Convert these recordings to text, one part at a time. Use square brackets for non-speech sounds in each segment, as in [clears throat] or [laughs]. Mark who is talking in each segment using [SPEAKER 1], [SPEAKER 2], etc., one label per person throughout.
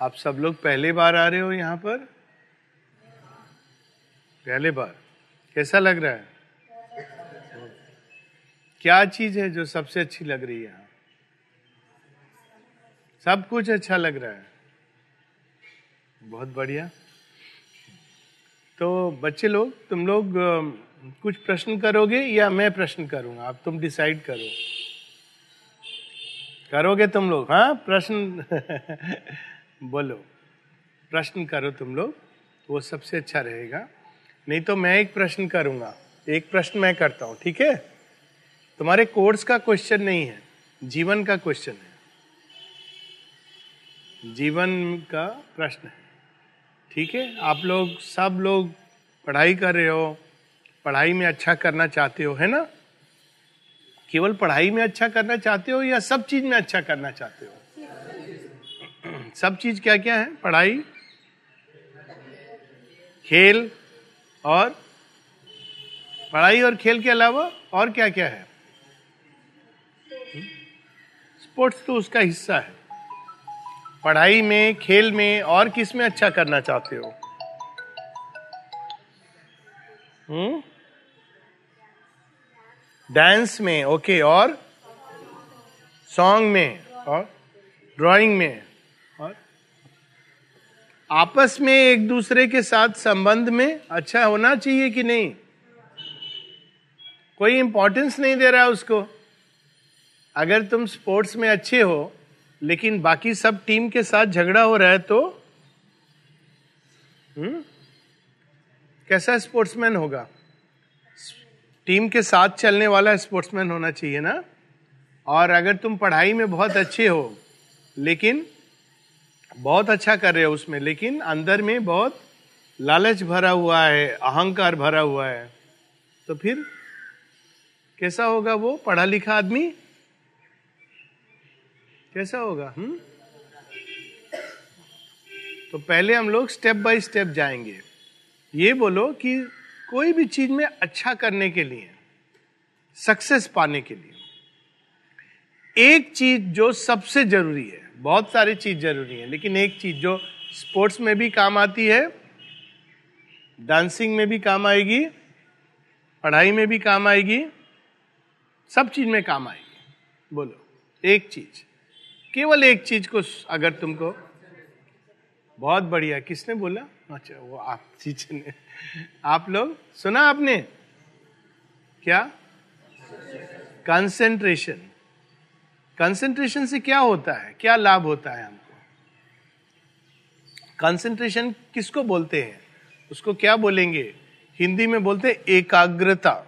[SPEAKER 1] आप सब लोग पहले बार आ रहे हो यहाँ पर? पहले बार। कैसा लग रहा है? क्या चीज़ है जो सबसे अच्छी लग रही है सब कुछ अच्छा लग रहा है। बहुत बढ़िया। तो बच्चे लोग, तुम लोग कुछ प्रश्न करोगे या मैं प्रश्न करूँगा? आप तुम डिसाइड करो। करोगे तुम लोग हाँ? प्रश्न। [laughs] बोलो। प्रश्न करो तुम लोग, वो सबसे अच्छा रहेगा। नहीं तो मैं एक प्रश्न करूँगा। एक प्रश्न मैं करता हूँ, ठीक है? तुम्हारे कोर्स का क्वेश्चन नहीं है, जीवन का क्वेश्चन है। जीवन का प्रश्न है, ठीक है? आप लोग, सब लोग पढ़ाई कर रहे हो, पढ़ाई में अच्छा करना चाहते हो, है ना? केवल पढ़ाई में अच्छा करना चाहते हो या सब चीज़ में अच्छा करना चाहते हो? सब चीज़ क्या क्या है? पढ़ाई, खेल और पढ़ाई और खेल के अलावा और क्या क्या है? स्पोर्ट्स तो उसका हिस्सा है। पढ़ाई में, खेल में और किसमें अच्छा करना चाहते हो? हम्म? डांस में, ओके, और? सॉन्ग में, और? ड्राइंग में। आपस में एक दूसरे के साथ संबंध में अच्छा होना चाहिए कि नहीं? कोई इंपॉर्टेंस नहीं दे रहा उसको। अगर तुम स्पोर्ट्स में अच्छे हो, लेकिन बाकी सब टीम के साथ झगड़ा हो रहा है तो? हम्म? कैसा स्पोर्ट्समैन होगा? टीम के साथ चलने वाला स्पोर्ट्समैन होना चाहिए ना? और अगर तुम पढ़ाई में बहुत अच्छे हो, लेकिन बहुत अच्छा कर रहे हो उसमें, लेकिन अंदर में बहुत लालच भरा हुआ है, अहंकार भरा हुआ है। तो फिर कैसा होगा वो पढ़ा लिखा आदमी? कैसा होगा हम तो पहले हम लोग स्टेप बाय स्टेप जाएँगे। ये बोलो कि कोई भी चीज़ में अच्छा करने के लिए सक्सेस पाने के लिए, एक चीज़ जो सबसे ज़रूरी है बहुत सारी चीज़ ज़रूरी है, लेकिन एक चीज़ जो स्पोर्ट्स में भी काम आती है, डांसिंग में भी काम आएगी, पढ़ाई में भी काम आएगी, सब चीज़ में काम आएगी। बोलो, एक चीज़, केवल एक चीज़ को अगर तुमको, बहुत बढ़िया, किसने बोला? अच्छा वो आप, चीज़ ने, आप लोग, सुना आपने? क्या? कंसेंट्रेशन। कंसेंट्रेशन से क्या होता है? क्या लाभ होता है हमको? कंसेंट्रेशन किसको बोलते हैं? उसको क्या बोलेंगे? हिंदी में बोलते हैं एकाग्रता।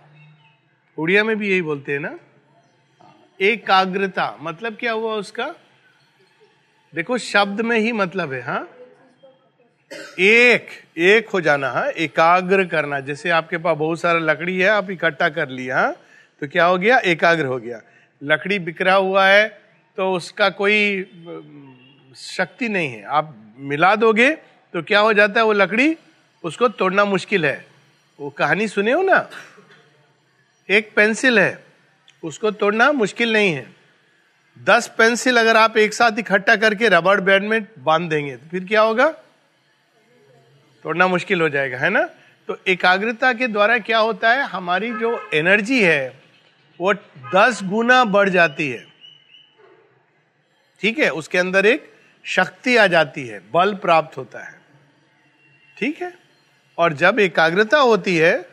[SPEAKER 1] उड़िया में भी यही बोलते हैं ना? एकाग्रता। मतलब क्या हुआ उसका? देखो, शब्द में ही मतलब है हाँ? एक। एक हो जाना, है? एकाग्र करना। जैसे आपके पास बहुत सारा लकड़ी है, आप इकट्ठा कर लिया हाँ? तो क्या हो गया? एकाग्र हो गया। लकड़ी बिखरा हुआ है तो उसका कोई शक्ति नहीं है। आप मिला दोगे तो क्या हो जाता है वो लकड़ी? उसको तोड़ना मुश्किल है। वो कहानी सुने हो ना? एक पेंसिल है, उसको तोड़ना मुश्किल नहीं है। दस पेंसिल अगर आप एक साथ इकट्ठा करके रबड़ बैंड में बाँध देंगे तो फिर क्या होगा? तोड़ना मुश्किल हो जाएगा, है ना? तो एकाग्रता के द्वारा क्या होता है? हमारी जो एनर्जी है वो दस गुना बढ़ जाती है। ठीक है? उसके अंदर एक शक्ति आ जाती है, बल प्राप्त होता है। ठीक है? और जब एकाग्रता होती है,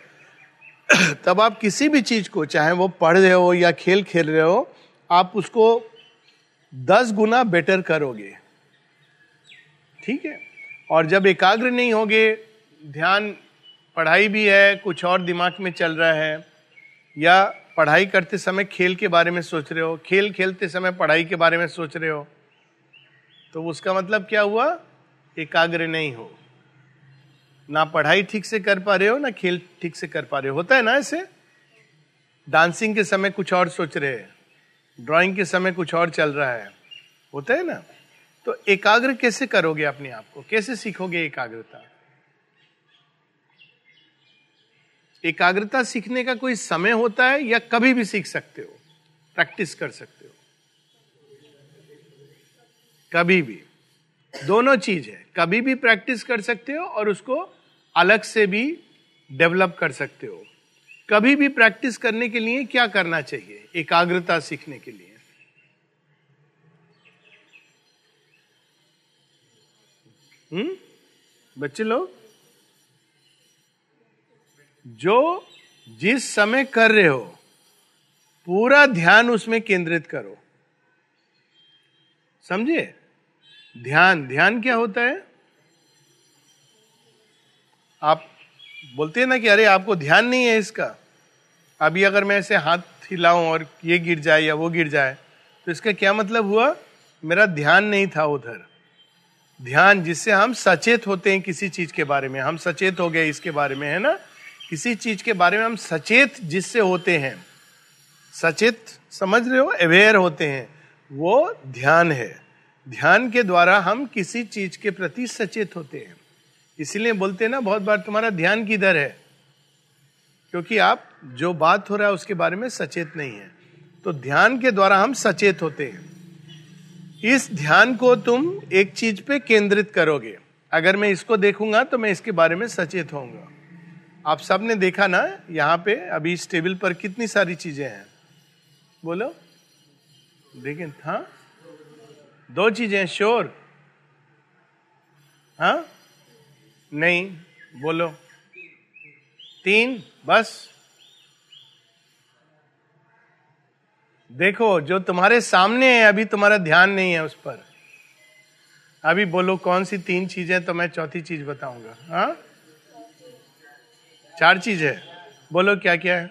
[SPEAKER 1] [clears throat] तब आप किसी भी चीज़ को, चाहे वो पढ़ रहे हो या खेल खेल रहे हो, आप उसको दस गुना बेटर करोगे। ठीक है? और जब एकाग्र नहीं होगे, ध्यान, पढ़ाई भी है, कुछ और दिमाग में चल रहा है, या पढ़ाई करते समय खेल के बारे में सोच रहे हो? खेल खेलते समय पढ़ाई के बारे में सोच रहे हो? तो उसका मतलब क्या हुआ? एकाग्र नहीं हो। ना पढ़ाई ठीक से कर पा रहे हो, ना खेल ठीक से कर पा रहे हो। होता है ना ऐसे? डांसिंग के समय कुछ और सोच रहे हैं। ड्राइंग के समय कुछ और चल रहा है। होता है ना? तो एकाग्र कैसे करोगे अपने आप को? कैसे सीखोगे एकाग्रता? एकाग्रता सीखने का कोई समय होता है या कभी भी सीख सकते हो? प्रैक्टिस कर सकते हो। कभी भी। दोनों चीज़ है। कभी भी प्रैक्टिस कर सकते हो और उसको अलग से भी डेवलप कर सकते हो। कभी भी प्रैक्टिस करने के लिए क्या करना चाहिए? एकाग्रता सीखने के लिए। हम्म? बच्चे लोग? जो जिस समय कर रहे हो, पूरा ध्यान उसमें केंद्रित करो। समझे? ध्यान ध्यान क्या होता है? आप बोलते हैं ना कि अरे आपको ध्यान नहीं है इसका। अभी अगर मैं ऐसे हाथ हिलाऊं और ये गिर जाए या वो गिर जाए तो इसका क्या मतलब हुआ? मेरा ध्यान नहीं था उधर। ध्यान जिससे हम सचेत होते हैं किसी चीज़ के बारे में, हम सचेत हो गए इसके बारे में, है ना? किसी चीज़ के बारे में हम सचेत जिससे होते हैं, सचेत समझ रहे हो अवेयर होते हैं, वो ध्यान है। ध्यान के द्वारा हम किसी चीज़ के प्रति सचेत होते हैं। इसीलिए बोलते हैं ना, बहुत बार तुम्हारा ध्यान किधर है? क्योंकि आप जो बात हो रहा है उसके बारे में सचेत नहीं है। तो ध्यान के द्वारा हम सचेत होते हैं। इस ध्यान को तुम एक चीज़ पे केंद्रित करोगे। अगर मैं इसको देखूँगा तो मैं इसके बारे में सचेत होऊँगा। आप सबने देखा ना यहाँ पे अभी इस टेबल पर कितनी सारी चीज़ें हैं? बोलो। देखें हाँ? दो चीज़ें, श्योर? हाँ? नहीं, बोलो। तीन, बस। देखो, जो तुम्हारे सामने है, अभी तुम्हारा ध्यान नहीं है उस पर। अभी बोलो कौन सी तीन चीज़ें तो मैं चौथी चीज़ बताऊँगा। हाँ? चार चीज़ है। बोलो क्या क्या है?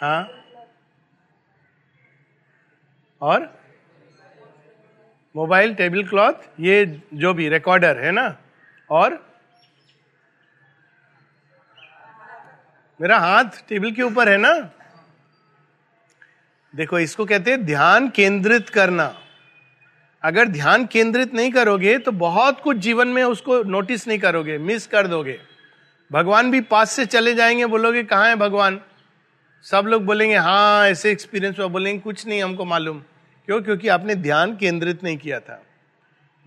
[SPEAKER 1] हाँ? और? मोबाइल, टेबल क्लॉथ, ये जो भी रिकॉर्डर है ना? और? मेरा हाथ टेबल के ऊपर है ना? देखो, इसको कहते हैं ध्यान केंद्रित करना। अगर ध्यान केंद्रित नहीं करोगे तो बहुत कुछ जीवन में उसको नोटिस नहीं करोगे मिस कर दोगे। भगवान भी पास से चले जाएँगे, बोलोगे, कहाँ है भगवान? सब लोग बोलेंगे हाँ ऐसे एक्सपीरियंस हुआ। बोलेंगे, कुछ नहीं हमको मालूम। क्यों? क्योंकि आपने ध्यान केंद्रित नहीं किया था।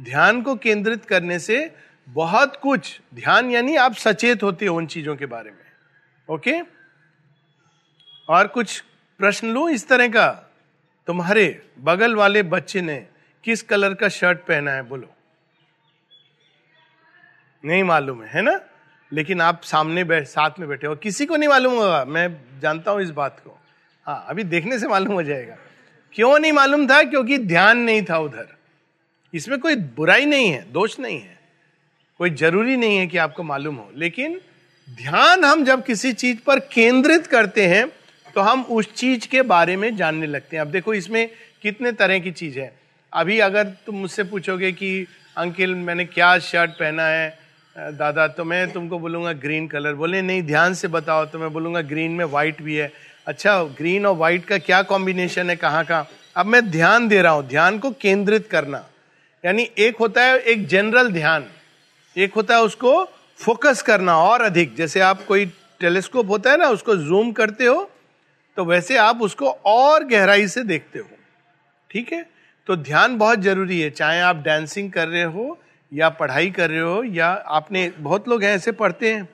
[SPEAKER 1] ध्यान को केंद्रित करने से बहुत कुछ, ध्यान यानी आप सचेत होते हो उन चीज़ों के बारे में। ओके? और कुछ प्रश्न लू इस तरह का? तुम्हारे बगल वाले बच्चे ने किस कलर का शर्ट पहना है, बोलो। नहीं मालूम है है ना? लेकिन आप सामने बैठ, साथ में बैठे हो। किसी को नहीं मालूम होगा। मैं जानता हूँ इस बात को। हाँ अभी देखने से मालूम हो जाएगा। क्यों नहीं मालूम था? क्योंकि ध्यान नहीं था उधर। इसमें कोई बुराई नहीं है, दोष नहीं है। कोई ज़रूरी नहीं है कि आपको मालूम हो। लेकिन ध्यान हम जब किसी चीज़ पर केंद्रित करते हैं तो हम उस चीज़ के बारे में जानने लगते हैं। अब देखो, इसमें कितने तरह की चीज़ है। अभी अगर तुम मुझसे पूछोगे कि, अंकिल, मैंने क्या शर्ट पहना है? दादा तो मैं तुमको बोलूँगा ग्रीन कलर बोले, नहीं, ध्यान से बताओ। तो मैं बोलूँगा ग्रीन में व्हाइट भी है। अच्छा ग्रीन और व्हाइट का क्या कॉम्बिनेशन है, कहाँ का? अब मैं ध्यान दे रहा हूँ, ध्यान को केंद्रित करना। यानी एक होता है एक जनरल ध्यान, एक होता है उसको फोकस करना और अधिक। जैसे आप कोई टेलीस्कोप होता है ना, उसको जूम करते हो तो वैसे आप उसको और गहराई से देखते हो। ठीक है? तो ध्यान बहुत ज़रूरी है। चाहे आप डांसिंग कर रहे हो या पढ़ाई कर रहे हो, या आपने, बहुत लोग ऐसे पढ़ते हैं,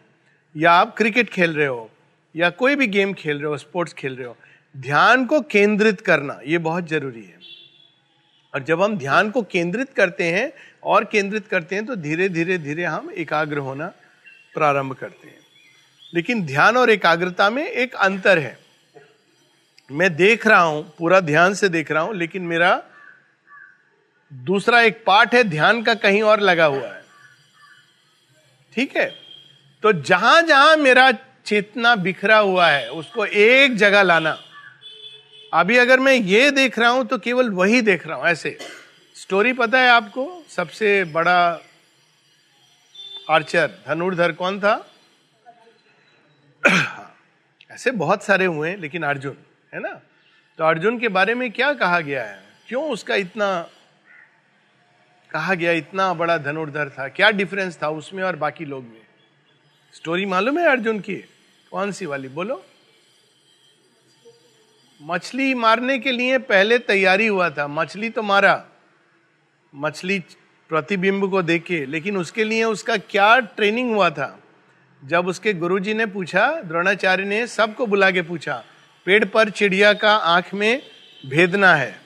[SPEAKER 1] या आप क्रिकेट खेल रहे हो, या कोई भी गेम खेल रहे हो, स्पोर्ट्स खेल रहे हो, ध्यान को केंद्रित करना, ये बहुत ज़रूरी है। और जब हम ध्यान को केंद्रित करते हैं, और केंद्रित करते हैं तो धीरे धीरे धीरे हम एकाग्र होना प्रारंभ करते हैं। लेकिन ध्यान और एकाग्रता में एक अंतर है। मैं देख रहा हूँ, पूरा ध्यान से देख रहा हूँ, लेकिन मेरा दूसरा एक पार्ट है, ध्यान का कहीं और लगा हुआ है। ठीक है? तो जहाँ जहाँ मेरा चेतना बिखरा हुआ है, उसको एक जगह लाना। अभी अगर मैं ये देख रहा हूँ तो केवल वही देख रहा हूँ, ऐसे। स्टोरी पता है आपको? सबसे बड़ा आर्चर, धनुर्धर कौन था? [clears throat] ऐसे बहुत सारे हुए, लेकिन अर्जुन, है ना? तो अर्जुन के बारे में क्या कहा गया है? क्यों उसका इतना कहा गया, इतना बड़ा धनुर्धर था। क्या डिफरेंस था उसमें और बाकी लोग में? स्टोरी मालूम है अर्जुन की? कौन सी वाली? बोलो। मछली मारने के लिए पहले तैयारी हुआ था। मछली तो मारा। मछली प्रतिबिंब को देखे, लेकिन उसके लिए उसका क्या ट्रेनिंग हुआ था? जब उसके गुरुजी ने पूछा, द्रोणाचार्य ने सबको बुला के पूछा, पेड़ पर चिड़िया का आँख में भेदना है।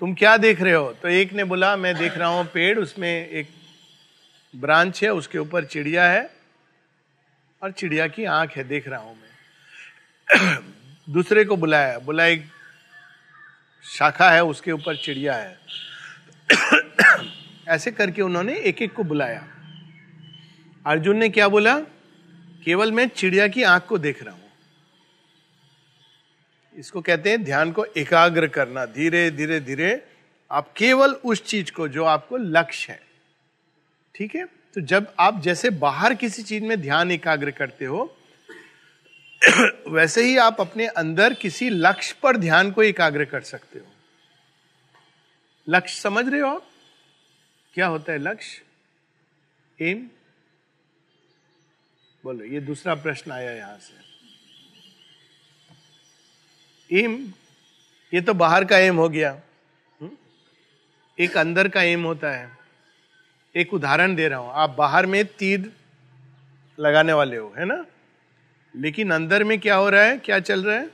[SPEAKER 1] तुम क्या देख रहे हो? तो एक ने बोला, मैं देख रहा हूँ पेड़, उसमें एक ब्रांच है, उसके ऊपर चिड़िया है और चिड़िया की आँख है, देख रहा हूँ मैं। [clears throat] दूसरे को बुलाया, बोला, एक शाखा है, उसके ऊपर चिड़िया है। [clears throat] ऐसे करके उन्होंने एक एक को बुलाया। अर्जुन ने क्या बोला, केवल मैं चिड़िया की आँख को देख रहा हूँ। इसको कहते हैं ध्यान को एकाग्र करना। धीरे धीरे धीरे आप केवल उस चीज़ को जो आपको लक्ष्य है। ठीक है? तो जब आप जैसे बाहर किसी चीज़ में ध्यान एकाग्र करते हो, [coughs] वैसे ही आप अपने अंदर किसी लक्ष्य पर ध्यान को एकाग्र कर सकते हो। लक्ष्य समझ रहे हो आप? क्या होता है लक्ष्य? एम बोलो, ये दूसरा प्रश्न आया यहाँ से। एम, ये तो बाहर का एम हो गया। हम्म? एक अंदर का एम होता है। एक उदाहरण दे रहा हूँ। आप बाहर में तीर लगाने वाले हो, है ना? लेकिन अंदर में क्या हो रहा है? क्या चल रहा है?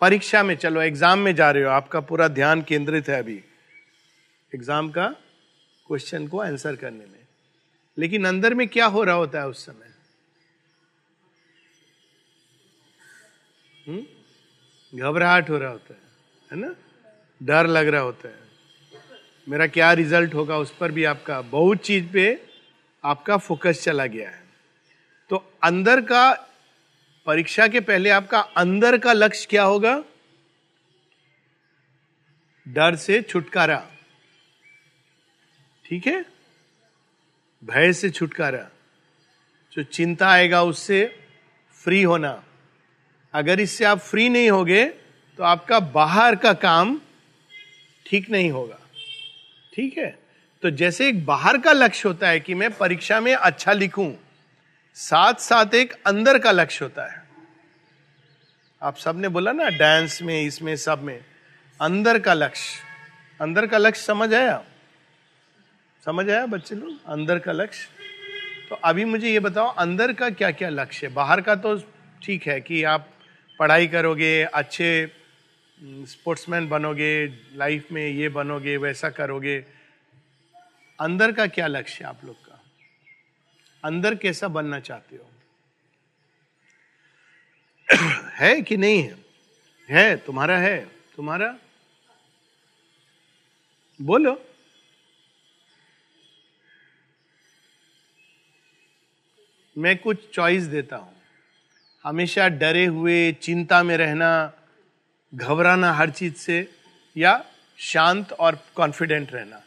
[SPEAKER 1] परीक्षा में चलो, एग्ज़ाम में जा रहे हो। आपका पूरा ध्यान केंद्रित है अभी। एग्ज़ाम का क्वेश्चन को आंसर करने में। लेकिन अंदर में क्या हो रहा होता है उस समय? घबराहट हो रहा होता है है ना? डर लग रहा होता है। मेरा क्या रिज़ल्ट होगा उस पर भी आपका, बहुत चीज़ पे आपका फोकस चला गया है। तो अंदर का, परीक्षा के पहले आपका अंदर का लक्ष्य क्या होगा? डर से छुटकारा। ठीक है? भय से छुटकारा। जो चिंता आएगा उससे फ्री होना। अगर इससे आप फ्री नहीं होगे तो आपका बाहर का काम ठीक नहीं होगा। ठीक है? तो जैसे एक बाहर का लक्ष्य होता है कि मैं परीक्षा में अच्छा लिखूं साथ साथ एक अंदर का लक्ष्य होता है। आप सबने बोला ना डांस में, इसमें, सब में। अंदर का लक्ष्य। अंदर का लक्ष्य समझ आया? समझ आया बच्चे लोग? अंदर का लक्ष्य। तो अभी मुझे ये बताओ, अंदर का क्या क्या लक्ष्य है? बाहर का तो ठीक है कि आप पढ़ाई करोगे, अच्छे स्पोर्ट्समैन बनोगे लाइफ में ये बनोगे, वैसा करोगे। अंदर का क्या लक्ष्य है आप लोग का? अंदर कैसा बनना चाहते हो? [clears throat] है कि नहीं है? है, तुम्हारा है। तुम्हारा? बोलो। मैं कुछ चॉइस देता हूँ। हमेशा डरे हुए, चिंता में रहना, घबराना हर चीज़ से, या शांत और कॉन्फिडेंट रहना।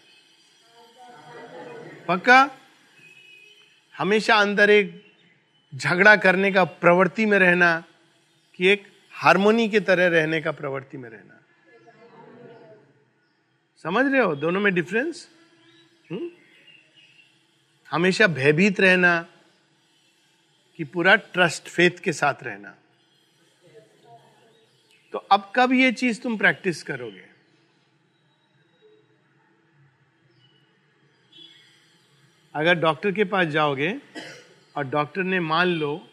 [SPEAKER 1] पक्का? हमेशा अंदर एक झगड़ा करने का प्रवृत्ति में रहना, कि एक हारमोनी की तरह रहने का प्रवृत्ति में रहना। समझ रहे हो? दोनों में डिफरेंस हमेशा भयभीत रहना कि पूरा ट्रस्ट फेथ के साथ रहना। तो अब कब ये चीज़ तुम प्रैक्टिस करोगे? अगर डॉक्टर के पास जाओगे और डॉक्टर ने मान लो,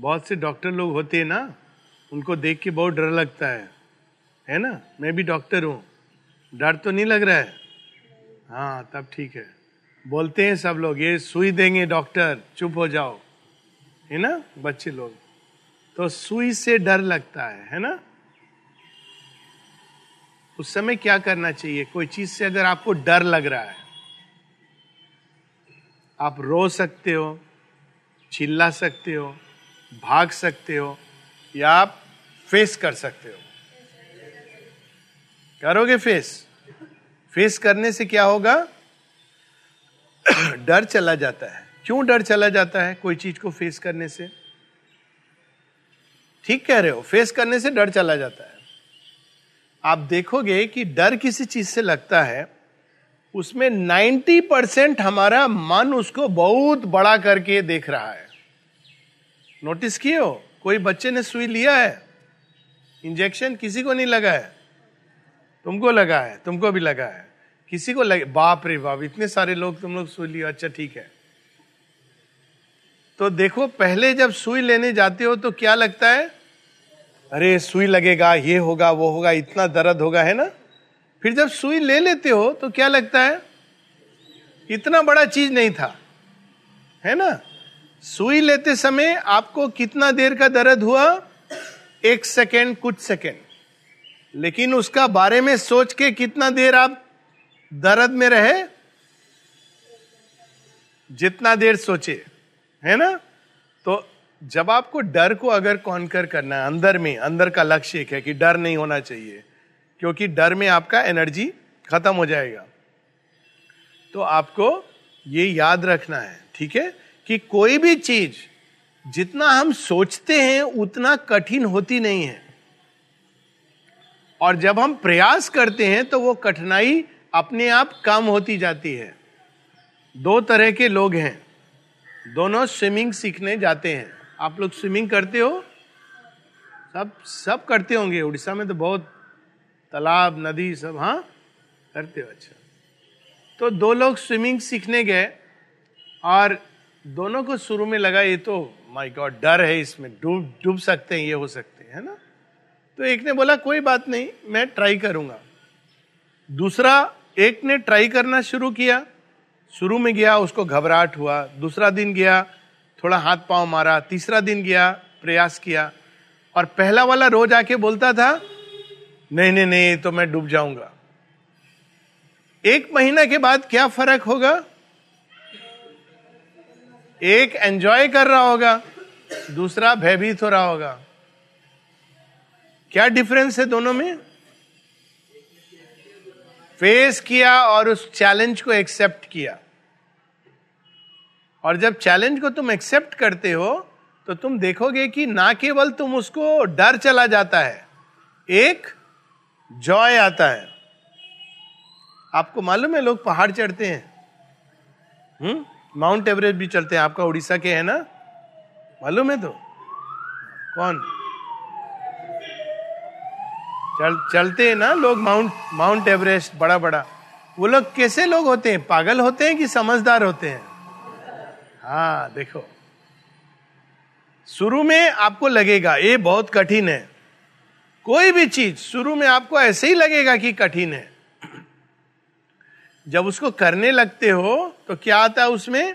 [SPEAKER 1] बहुत से डॉक्टर लोग होते हैं ना, उनको देख के बहुत डर लगता है। है ना? मैं भी डॉक्टर हूँ। डर तो नहीं लग रहा है? हाँ तब ठीक है। बोलते हैं सब लोग, ये सुई देंगे डॉक्टर चुप हो जाओ। है ना, बच्चे लोग? तो सुई से डर लगता है है ना? उस समय क्या करना चाहिए? कोई चीज़ से अगर आपको डर लग रहा है, आप रो सकते हो, चिल्ला सकते हो, भाग सकते हो, या आप फेस कर सकते हो। करोगे फेस? फेस करने से क्या होगा? [clears throat] डर चला जाता है। क्यों डर चला जाता है कोई चीज़ को फेस करने से? ठीक कह रहे हो फेस करने से डर चला जाता है। आप देखोगे कि डर किसी चीज़ से लगता है, उसमें 90 परसेंट हमारा मन उसको बहुत बड़ा करके देख रहा है। नोटिस किए हो? कोई बच्चे ने सुई लिया है इंजेक्शन किसी को नहीं लगा है? तुमको लगा है, तुमको भी लगा है। किसी को लगे, बाप रे बाप, इतने सारे लोग तुम लोग सुई लिया अच्छा ठीक है। तो देखो, पहले जब सुई लेने जाते हो तो क्या लगता है? अरे, सुई लगेगा, ये होगा, वो होगा, इतना दर्द होगा, है ना? फिर जब सुई ले लेते हो तो क्या लगता है? इतना बड़ा चीज़ नहीं था, है ना? सुई लेते समय आपको कितना देर का दर्द हुआ? एक सेकेंड, कुछ सेकेंड। लेकिन उसका बारे में सोच के कितना देर आप दर्द में रहे? जितना देर सोचे। है ना? तो जब आपको डर को अगर कॉन्कर करना है, अंदर में, अंदर का लक्ष्य एक है कि डर नहीं होना चाहिए, क्योंकि डर में आपका एनर्जी खत्म हो जाएगा। तो आपको ये याद रखना है, ठीक है? कि कोई भी चीज़ जितना हम सोचते हैं, उतना कठिन होती नहीं है। और जब हम प्रयास करते हैं तो वो कठिनाई अपने आप कम होती जाती है। दो तरह के लोग हैं। दोनों स्विमिंग सीखने जाते हैं। आप लोग स्विमिंग करते हो? सब सब करते होंगे। उड़ीसा में तो बहुत तालाब, नदी सब हाँ? करते हो अच्छा। तो दो लोग स्विमिंग सीखने गए और दोनों को शुरू में लगा, ये तो माय गॉड डर है इसमें। डूब डूब सकते हैं, ये हो सकते हैं। है ना? तो एक ने बोला, कोई बात नहीं, मैं ट्राई करूँगा। दूसरा, एक ने ट्राई करना शुरू किया। शुरू में गया, उसको घबराहट हुआ, दूसरा दिन गया, थोड़ा हाथ पाँव मारा, तीसरा दिन गया, प्रयास किया। और पहला वाला रोज आके बोलता था, नहीं नहीं नहीं तो मैं डूब जाऊँगा। एक महीना के बाद क्या फ़र्क होगा? एक एंजॉय कर रहा होगा, दूसरा भयभीत हो रहा होगा। क्या डिफरेंस है दोनों में? फेस किया और उस चैलेंज को एक्सेप्ट किया। और जब चैलेंज को तुम एक्सेप्ट करते हो तो तुम देखोगे कि ना केवल तुम उसको डर चला जाता है, एक जॉय आता है। आपको मालूम है लोग पहाड़ चढ़ते हैं? हम्म? माउंट एवरेस्ट भी चढ़ते हैं, आपका उड़ीसा के है ना? मालूम है तो? कौन? चल, चलते हैं ना लोग माउंट माउंट एवरेस्ट बड़ा बड़ा वो लोग कैसे लोग होते हैं? पागल होते हैं कि समझदार होते हैं? हाँ देखो। शुरू में आपको लगेगा, ये बहुत कठिन है। कोई भी चीज़ शुरू में आपको ऐसे ही लगेगा कि कठिन है। जब उसको करने लगते हो तो क्या आता है उसमें?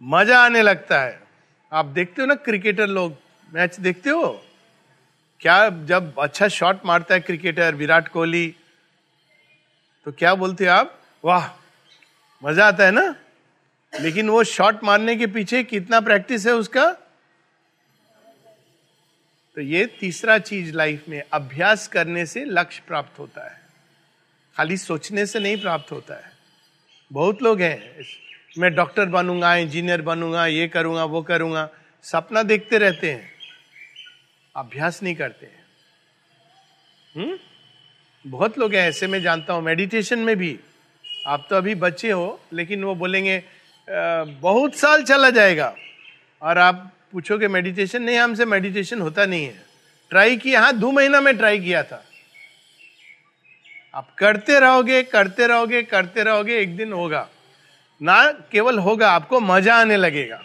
[SPEAKER 1] मज़ा आने लगता है। आप देखते हो ना, क्रिकेटर लोग, मैच देखते हो? क्या जब अच्छा शॉट मारता है क्रिकेटर, विराट कोहली तो क्या बोलते हो आप? वाह, मज़ा आता है ना? लेकिन वो शॉट मारने के पीछे कितना प्रैक्टिस है उसका? तो ये तीसरा चीज़ लाइफ में, अभ्यास करने से लक्ष्य प्राप्त होता है। खाली सोचने से नहीं प्राप्त होता है। बहुत लोग हैं, मैं डॉक्टर बनूँगा, इंजीनियर बनूँगा, ये करूँगा, वो करूँगा, सपना देखते रहते हैं। अभ्यास नहीं करते हैं। हम्म? बहुत लोग हैं, ऐसे में जानता हूँ, मेडिटेशन में भी। आप तो अभी बच्चे हो, लेकिन वो बोलेंगे बहुत साल चला जाएगा। और आप पूछोगे मेडिटेशन नहीं, हमसे मेडिटेशन होता नहीं है। ट्राई किया हाँ दो महीना में ट्राई किया था। आप करते रहोगे करते रहोगे करते रहोगे, एक दिन होगा। ना केवल होगा, आपको मज़ा आने लगेगा।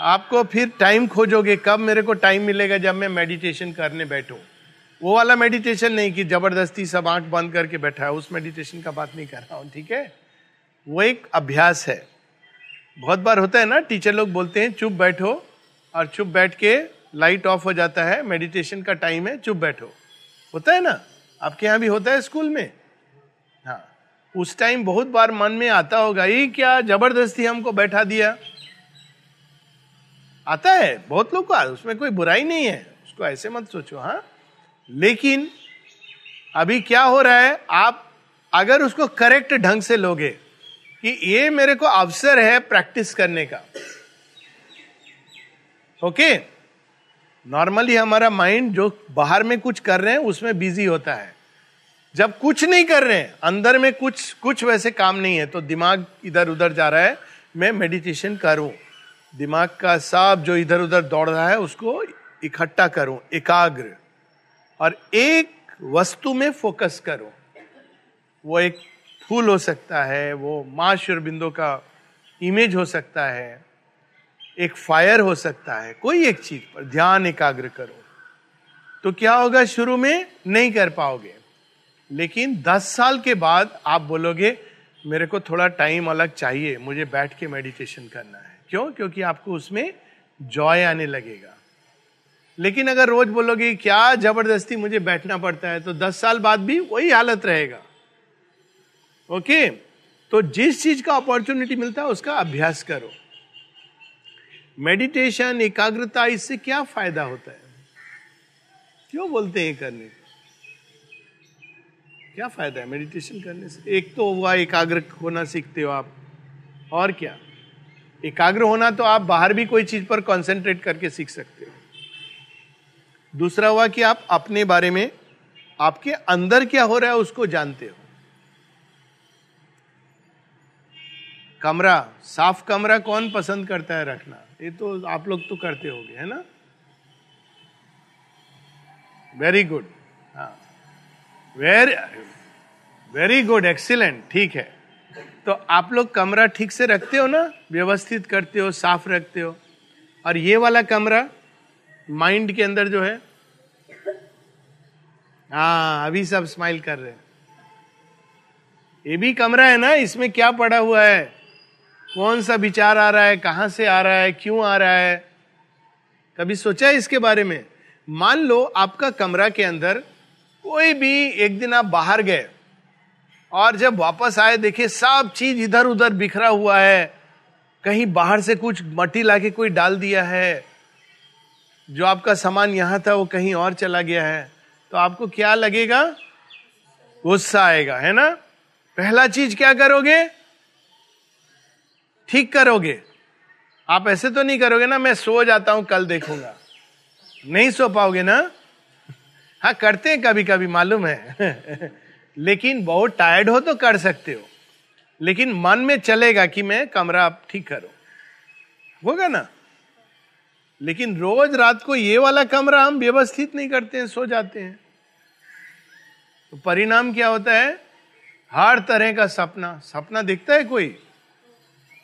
[SPEAKER 1] आपको फिर टाइम खोजोगे, कब मेरे को टाइम मिलेगा जब मैं मेडिटेशन करने बैठू। वो वाला मेडिटेशन नहीं कि ज़बरदस्ती सब आँख बंद करके बैठा है, उस मेडिटेशन का बात नहीं कर रहा हूँ, ठीक है? वो एक अभ्यास है। बहुत बार होता है ना, टीचर लोग बोलते हैं, चुप बैठो। और चुप बैठ के लाइट ऑफ़ हो जाता है, मेडिटेशन का टाइम है, चुप बैठो। होता है ना? आपके यहाँ भी होता है स्कूल में? हाँ। उस टाइम बहुत बार मन में आता होगा, ये क्या ज़बरदस्ती हमको बैठा दिया? आता है, बहुत लोग को, उसमें कोई बुराई नहीं है। उसको ऐसे मत सोचो हाँ। लेकिन अभी क्या हो रहा है, आप अगर उसको करेक्ट ढंग से लोगे कि ये मेरे को अवसर है प्रैक्टिस करने का। ओके? नॉर्मली हमारा माइंड जो बाहर में कुछ कर रहे हैं, उसमें बिज़ी होता है। जब कुछ नहीं कर रहे हैं, अंदर में कुछ कुछ वैसे काम नहीं है तो दिमाग इधर उधर जा रहा है, मैं मेडिटेशन करूँ। दिमाग का सब जो इधर उधर दौड़ रहा है, उसको इकट्ठा करूँ, एकाग्र। और एक वस्तु में फोकस करूँ। वो एक फूल हो सकता है, वो माँ बिंदु का इमेज हो सकता है, एक फायर हो सकता है, कोई एक चीज़ पर ध्यान एकाग्र करो। तो क्या होगा, शुरू में नहीं कर पाओगे। लेकिन दस साल के बाद आप बोलोगे, मेरे को थोड़ा टाइम अलग चाहिए, मुझे बैठ के मेडिटेशन करना है। क्यों? क्योंकि आपको उसमें जॉय आने लगेगा। लेकिन अगर रोज बोलोगे, क्या ज़बरदस्ती मुझे बैठना पड़ता है? तो दस साल बाद भी वही हालत रहेगा। ओके? तो जिस चीज़ का अपॉर्चुनिटी मिलता है, उसका अभ्यास करो। मेडिटेशन एकाग्रता, इससे क्या फ़ायदा होता है? क्यों बोलते हैं करने का? क्या फ़ायदा है मेडिटेशन करने से? एक तो हुआ, एकाग्र होना सीखते हो आप। और क्या? एकाग्र होना तो आप बाहर भी कोई चीज़ पर कंसंट्रेट करके सीख सकते हो। दूसरा हुआ कि आप अपने बारे में, आपके अंदर क्या हो रहा है, उसको जानते हो। कमरा, साफ़ कमरा कौन पसंद करता है रखना? ये तो आप लोग तो करते होगे, है ना? वेरी गुड हाँ। वेरी वेरी गुड एक्सीलेंट ठीक है। तो आप लोग कमरा ठीक से रखते हो ना? व्यवस्थित करते हो, साफ़ रखते हो। और ये वाला कमरा माइंड के अंदर जो है हाँ अभी सब स्माइल कर रहे हैं। ये भी कमरा है ना? इसमें क्या पड़ा हुआ है? कौन सा विचार आ रहा है? कहाँ से आ रहा है? क्यों आ रहा है? कभी सोचा है इसके बारे में? मान लो आपका कमरा के अंदर कोई भी एक दिन आप बाहर गए और जब वापस आए देखे सब चीज़ इधर उधर बिखरा हुआ है। कहीं बाहर से कुछ मट्टी लाके कोई डाल दिया है। जो आपका सामान यहाँ था, वो कहीं और चला गया है। तो आपको क्या लगेगा? गुस्सा आएगा, है ना? पहला चीज़ क्या करोगे? ठीक करोगे? आप ऐसे तो नहीं करोगे ना, मैं सो जाता हूँ, कल देखूँगा। नहीं सो पाओगे ना? हाँ करते हैं कभी कभी मालूम है। [laughs] लेकिन बहुत टायर्ड हो तो कर सकते हो। लेकिन मन में चलेगा कि मैं कमरा आप ठीक करो। होगा ना? लेकिन रोज रात को ये वाला कमरा हम व्यवस्थित नहीं करते हैं, सो जाते हैं। तो परिणाम क्या होता है? हर तरह का सपना। सपना दिखता है कोई?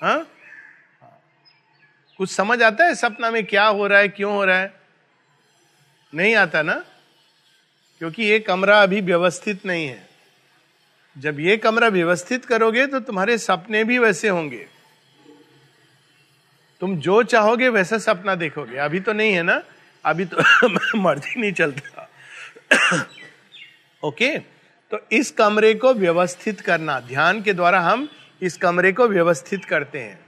[SPEAKER 1] हा? कुछ समझ आता है सपना में क्या हो रहा है, क्यों हो रहा है? नहीं आता ना? क्योंकि ये कमरा अभी व्यवस्थित नहीं है। जब ये कमरा व्यवस्थित करोगे तो तुम्हारे सपने भी वैसे होंगे। तुम जो चाहोगे वैसा सपना देखोगे। अभी तो नहीं है ना? अभी तो [laughs] मर्ज़ी नहीं चलता। [coughs] ओके? okay? तो इस कमरे को व्यवस्थित करना, ध्यान के द्वारा हम इस कमरे को व्यवस्थित करते हैं।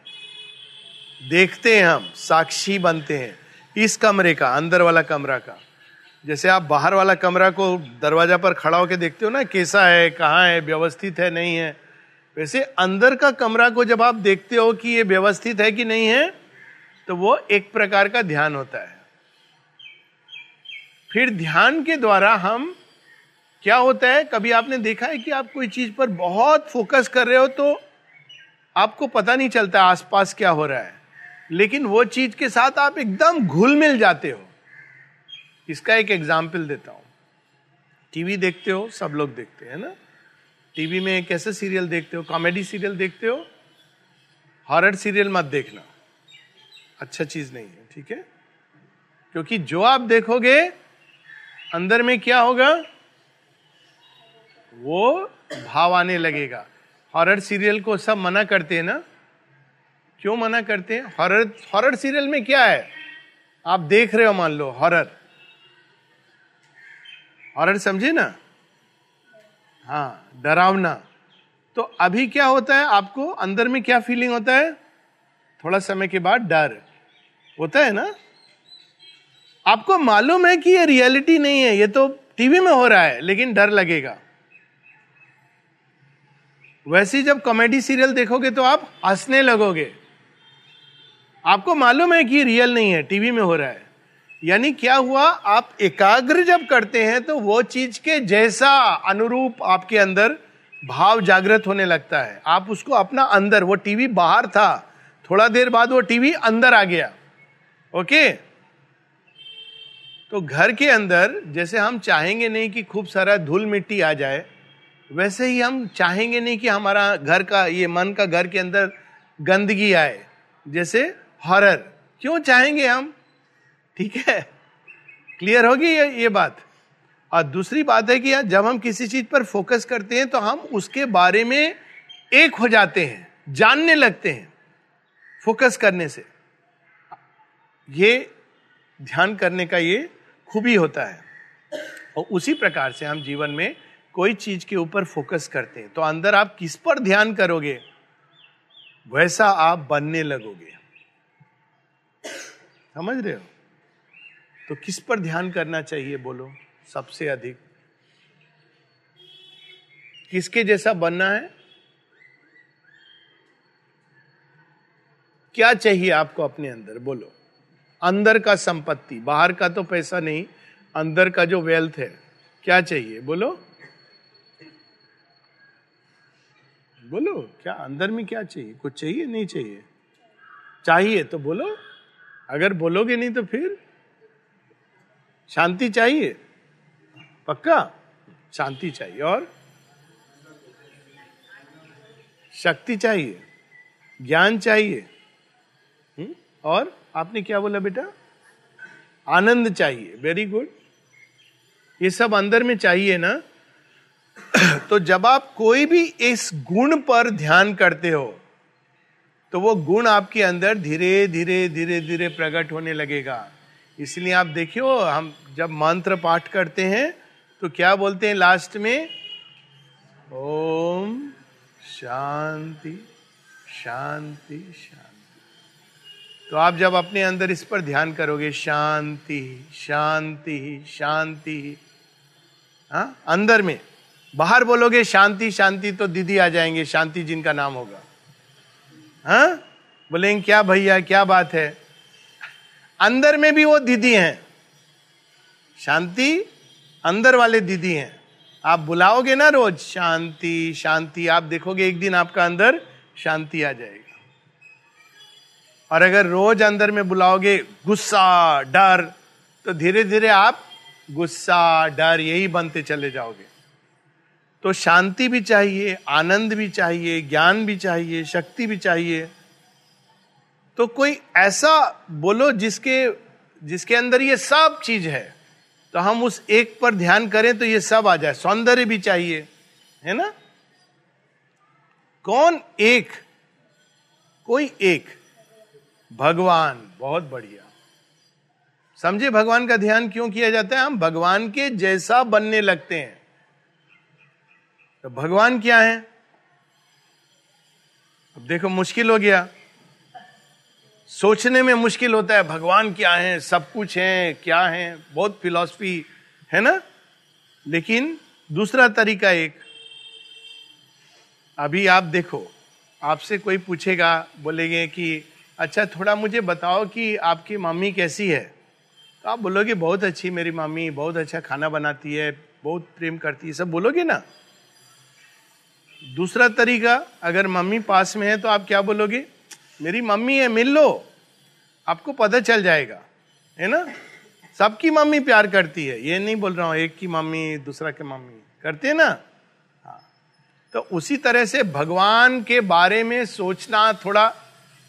[SPEAKER 1] देखते हैं हम, साक्षी बनते हैं इस कमरे का, अंदर वाला कमरा का। जैसे आप बाहर वाला कमरा को दरवाज़ा पर खड़ा होकर देखते हो ना, कैसा है, कहाँ है, व्यवस्थित है, नहीं है। वैसे अंदर का कमरा को जब आप देखते हो कि ये व्यवस्थित है कि नहीं है तो वो एक प्रकार का ध्यान होता है। फिर ध्यान के द्वारा हम क्या होता है? कभी आपने देखा है कि आप कोई चीज़ पर बहुत फोकस कर रहे हो तो आपको पता नहीं चलता आसपास क्या हो रहा है, लेकिन वो चीज़ के साथ आप एकदम घुल मिल जाते हो। इसका एक एग्ज़ाम्पल देता हूँ। टीवी देखते हो, सब लोग देखते हैं ना? टीवी में कैसे सीरियल देखते हो कॉमेडी सीरियल देखते हो हॉरर सीरियल मत देखना। अच्छा चीज़ नहीं है, ठीक है? क्योंकि जो आप देखोगे, अंदर में क्या होगा? वो भाव आने लगेगा। हॉरर सीरियल को सब मना करते हैं ना? क्यों मना करते हैं? हॉरर हॉरर सीरियल में क्या है? आप देख रहे हो, मान लो, हॉरर। हॉरर समझे ना? हाँ डरावना। तो अभी क्या होता है आपको? अंदर में क्या फीलिंग होता है? थोड़ा समय के बाद डर। होता है ना? आपको मालूम है कि ये रियलिटी नहीं है, ये तो टीवी में हो रहा है, लेकिन डर लगेगा। वैसे जब कॉमेडी सीरियल देखोगे तो आप हंसने लगोगे। आपको मालूम है कि रियल नहीं है, टीवी में हो रहा है। यानी क्या हुआ, आप एकाग्र जब करते हैं तो वो चीज़ के जैसा अनुरूप आपके अंदर भाव जागृत होने लगता है। आप उसको अपना अंदर, वो टीवी बाहर था, थोड़ा देर बाद वो टीवी अंदर आ गया। ओके? तो घर के अंदर, जैसे हम चाहेंगे नहीं कि खूब सारा धूल मिट्टी आ जाए वैसे ही हम चाहेंगे नहीं कि हमारा घर का, ये मन का घर के अंदर गंदगी आए। जैसे हॉरर क्यों चाहेंगे हम? ठीक है। क्लियर होगी ये ये बात? और दूसरी बात है कि जब हम किसी चीज़ पर फोकस करते हैं तो हम उसके बारे में एक हो जाते हैं, जानने लगते हैं फोकस करने से। ये ध्यान करने का ये खूबी होता है। और उसी प्रकार से हम जीवन में कोई चीज़ के ऊपर फोकस करते हैं तो अंदर आप किस पर ध्यान करोगे, वैसा आप बनने लगोगे। समझ रहे हो? तो किस पर ध्यान करना चाहिए बोलो, सबसे अधिक? किसके जैसा बनना है? क्या चाहिए आपको अपने अंदर, बोलो। अंदर का संपत्ति, बाहर का तो पैसा नहीं, अंदर का जो वेल्थ है, क्या चाहिए, बोलो? बोलो, क्या अंदर में क्या चाहिए? कुछ चाहिए? नहीं चाहिए। चाहिए तो बोलो। अगर बोलोगे नहीं तो फिर? शांति चाहिए। पक्का? शांति चाहिए। और? शक्ति चाहिए। ज्ञान चाहिए। हुँ? हम्म? और? आपने क्या बोला बेटा? आनंद चाहिए। वेरी गुड ये सब अंदर में चाहिए ना? तो जब आप कोई भी इस गुण पर ध्यान करते हो तो वो गुण आपके अंदर धीरे धीरे धीरे धीरे प्रकट होने लगेगा। इसलिए आप देखियो, हम जब मंत्र पाठ करते हैं तो क्या बोलते हैं लास्ट में? ओम शांति शांति शांति। तो आप जब अपने अंदर इस पर ध्यान करोगे, शांति शांति शांति हाँ अंदर में बाहर बोलोगे, शांति शांति तो दीदी आ जाएँगे, शांति जिनका नाम होगा। हाँ? बोलेंगे, क्या भैया, क्या बात है? अंदर में भी वो दीदी हैं। शांति अंदर वाले दीदी हैं। आप बुलाओगे ना रोज, शांति शांति, आप देखोगे एक दिन आपका अंदर शांति आ जाएगी। और अगर रोज अंदर में बुलाओगे, गुस्सा, डर तो धीरे धीरे आप गुस्सा, डर, यही बनते चले जाओगे। तो शांति भी चाहिए, आनंद भी चाहिए, ज्ञान भी चाहिए, शक्ति भी चाहिए। तो कोई ऐसा बोलो जिसके जिसके अंदर ये सब चीज़ है तो हम उस एक पर ध्यान करें तो ये सब आ जाए। सौंदर्य भी चाहिए, है ना? कौन एक? कोई एक? भगवान, बहुत बढ़िया। समझे भगवान का ध्यान क्यों किया जाता है? हम भगवान के जैसा बनने लगते हैं। तो भगवान क्या है? अब देखो, मुश्किल हो गया। सोचने में मुश्किल होता है, भगवान क्या है, सब कुछ है, क्या है? बहुत फिलॉसफी है ना? लेकिन दूसरा तरीका एक, अभी आप देखो, आपसे कोई पूछेगा, बोलेंगे कि अच्छा थोड़ा मुझे बताओ कि आपकी मम्मी कैसी है? तो आप बोलोगे, बहुत अच्छी, मेरी मम्मी बहुत अच्छा खाना बनाती है, बहुत प्रेम करती है। सब बोलोगे ना? दूसरा तरीका, अगर मम्मी पास में है तो आप क्या बोलोगे? मेरी मम्मी है, मिल लो। आपको पता चल जाएगा, है ना? सबकी मम्मी प्यार करती है। ये नहीं बोल रहा हूँ, एक की मम्मी, दूसरा के मम्मी। करते है ना? हाँ। तो उसी तरह से भगवान के बारे में सोचना थोड़ा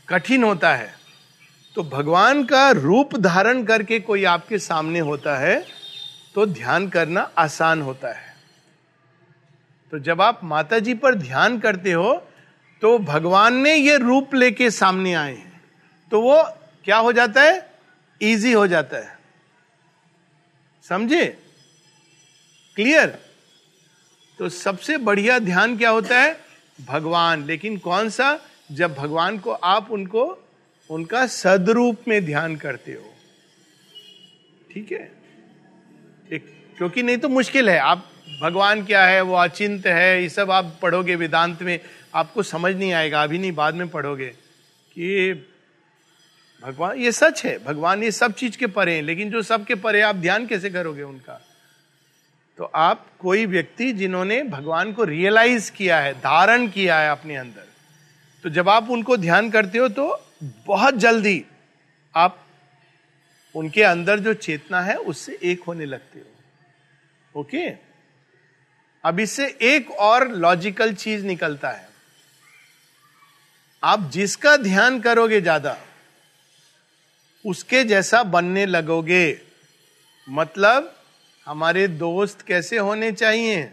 [SPEAKER 1] कठिन होता है। तो भगवान का रूप धारण करके कोई आपके सामने होता है तो ध्यान करना आसान होता है। तो जब आप माता जी पर ध्यान करते हो तो भगवान ने ये रूप लेके सामने आए हैं। तो वो क्या हो जाता है? इजी हो जाता है। समझे? क्लियर तो सबसे बढ़िया ध्यान क्या होता है? भगवान। लेकिन कौन सा? जब भगवान को आप उनको, उनका सदरूप में ध्यान करते हो। ठीक है? एक क्योंकि नहीं तो मुश्किल है। आप भगवान क्या है, वो अचिंत है, ये सब आप पढ़ोगे वेदांत में, आपको समझ नहीं आएगा, अभी नहीं, बाद में पढ़ोगे कि भगवान, ये सच है, भगवान ये सब चीज़ के परे हैं, लेकिन जो सबके परे आप ध्यान कैसे करोगे उनका? तो आप कोई व्यक्ति जिन्होंने भगवान को रियलाइज़ किया है, धारण किया है अपने अंदर तो जब आप उनको ध्यान करते हो तो बहुत जल्दी आप उनके अंदर जो चेतना है, उससे एक होने लगते हो। ओके? अब इससे एक और लॉजिकल चीज़ निकलता है। आप जिसका ध्यान करोगे ज़्यादा, उसके जैसा बनने लगोगे। मतलब हमारे दोस्त कैसे होने चाहिए?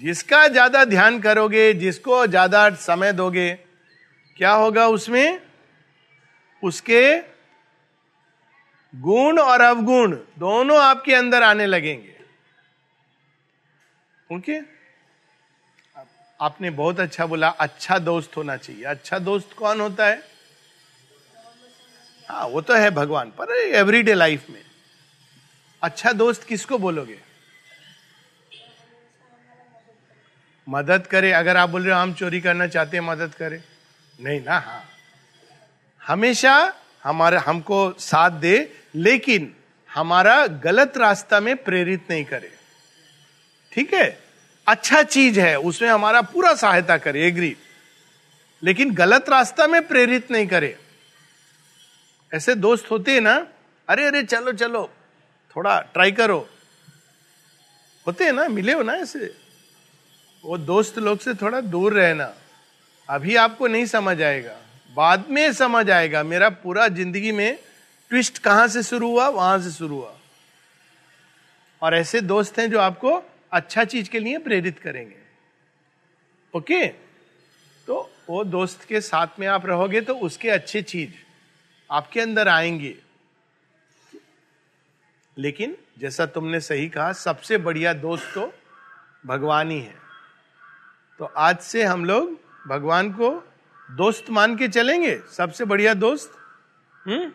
[SPEAKER 1] जिसका ज़्यादा ध्यान करोगे, जिसको ज़्यादा समय दोगे, क्या होगा उसमें? उसके गुण और अवगुण दोनों आपके अंदर आने लगेंगे। ओके? आपने बहुत अच्छा बोला अच्छा दोस्त होना चाहिए। अच्छा दोस्त कौन होता है? हाँ वो तो है भगवान, पर एवरीडे लाइफ में। अच्छा दोस्त किसको बोलोगे? मदद करे, अगर आप बोल रहे हो, हम चोरी करना चाहते हैं, मदद करे। नहीं ना हाँ। हमेशा हमारे, हमको साथ दे लेकिन हमारा गलत रास्ता में प्रेरित नहीं करे। ठीक है? अच्छा चीज़ है, उसमें हमारा पूरा सहायता करे एग्री लेकिन गलत रास्ता में प्रेरित नहीं करे। ऐसे दोस्त होते हैं ना, अरे अरे, चलो चलो, थोड़ा ट्राई करो। होते हैं ना, मिले हो ना ऐसे? वो दोस्त लोग से थोड़ा दूर रहना, अभी आपको नहीं समझ आएगा। बाद में समझ आएगा, मेरा पूरा ज़िंदगी में ट्विस्ट कहाँ से शुरू हुआ, वहाँ से शुरू हुआ। और ऐसे दोस्त हैं जो आपको अच्छा चीज़ के लिए प्रेरित करेंगे। ओके? तो वो दोस्त के साथ में आप रहोगे तो उसके अच्छे चीज़ आपके अंदर आएँगे। लेकिन जैसा तुमने सही कहा, सबसे बढ़िया दोस्त तो भगवान ही है। तो आज से हम लोग भगवान को दोस्त मान के चलेंगे? सबसे बढ़िया दोस्त? हम्म?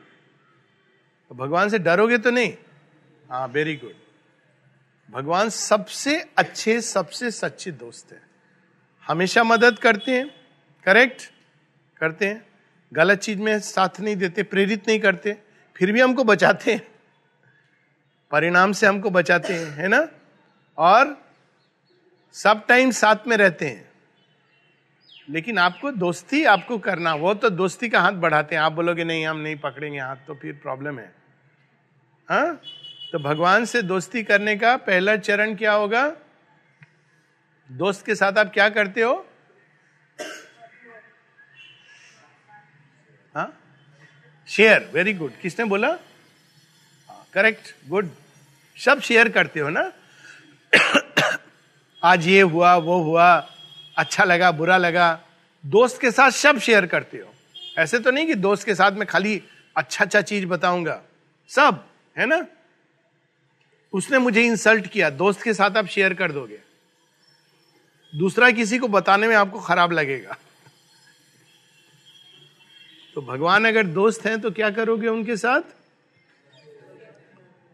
[SPEAKER 1] तो भगवान से डरोगे तो नहीं? हाँ वेरी गुड भगवान सबसे अच्छे, सबसे सच्चे दोस्त है। हमेशा मदद करते हैं करेक्ट करते हैं। गलत चीज़ में साथ नहीं देते, प्रेरित नहीं करते, फिर भी हमको बचाते हैं। परिणाम से हमको बचाते हैं, है ना? और सब टाइम साथ में रहते हैं। लेकिन आपको दोस्ती आपको करना वो तो दोस्ती का हाथ बढ़ाते हैं। आप बोलोगे नहीं हम नहीं पकड़ेंगे हाथ तो फिर प्रॉब्लम है। हा? तो भगवान से दोस्ती करने का पहला चरण क्या होगा? दोस्त के साथ आप क्या करते हो? शेयर वेरी गुड किसने बोला? करेक्ट हाँ, गुड सब शेयर करते हो ना? [coughs] आज ये हुआ वो हुआ। अच्छा लगा, बुरा लगा, दोस्त के साथ सब शेयर करते हो। ऐसे तो नहीं कि दोस्त के साथ में खाली अच्छा अच्छा चीज़ बताऊँगा। सब, है ना? उसने मुझे इंसल्ट किया, दोस्त के साथ आप शेयर कर दोगे। दूसरा किसी को बताने में आपको खराब लगेगा। तो भगवान अगर दोस्त हैं तो क्या करोगे उनके साथ?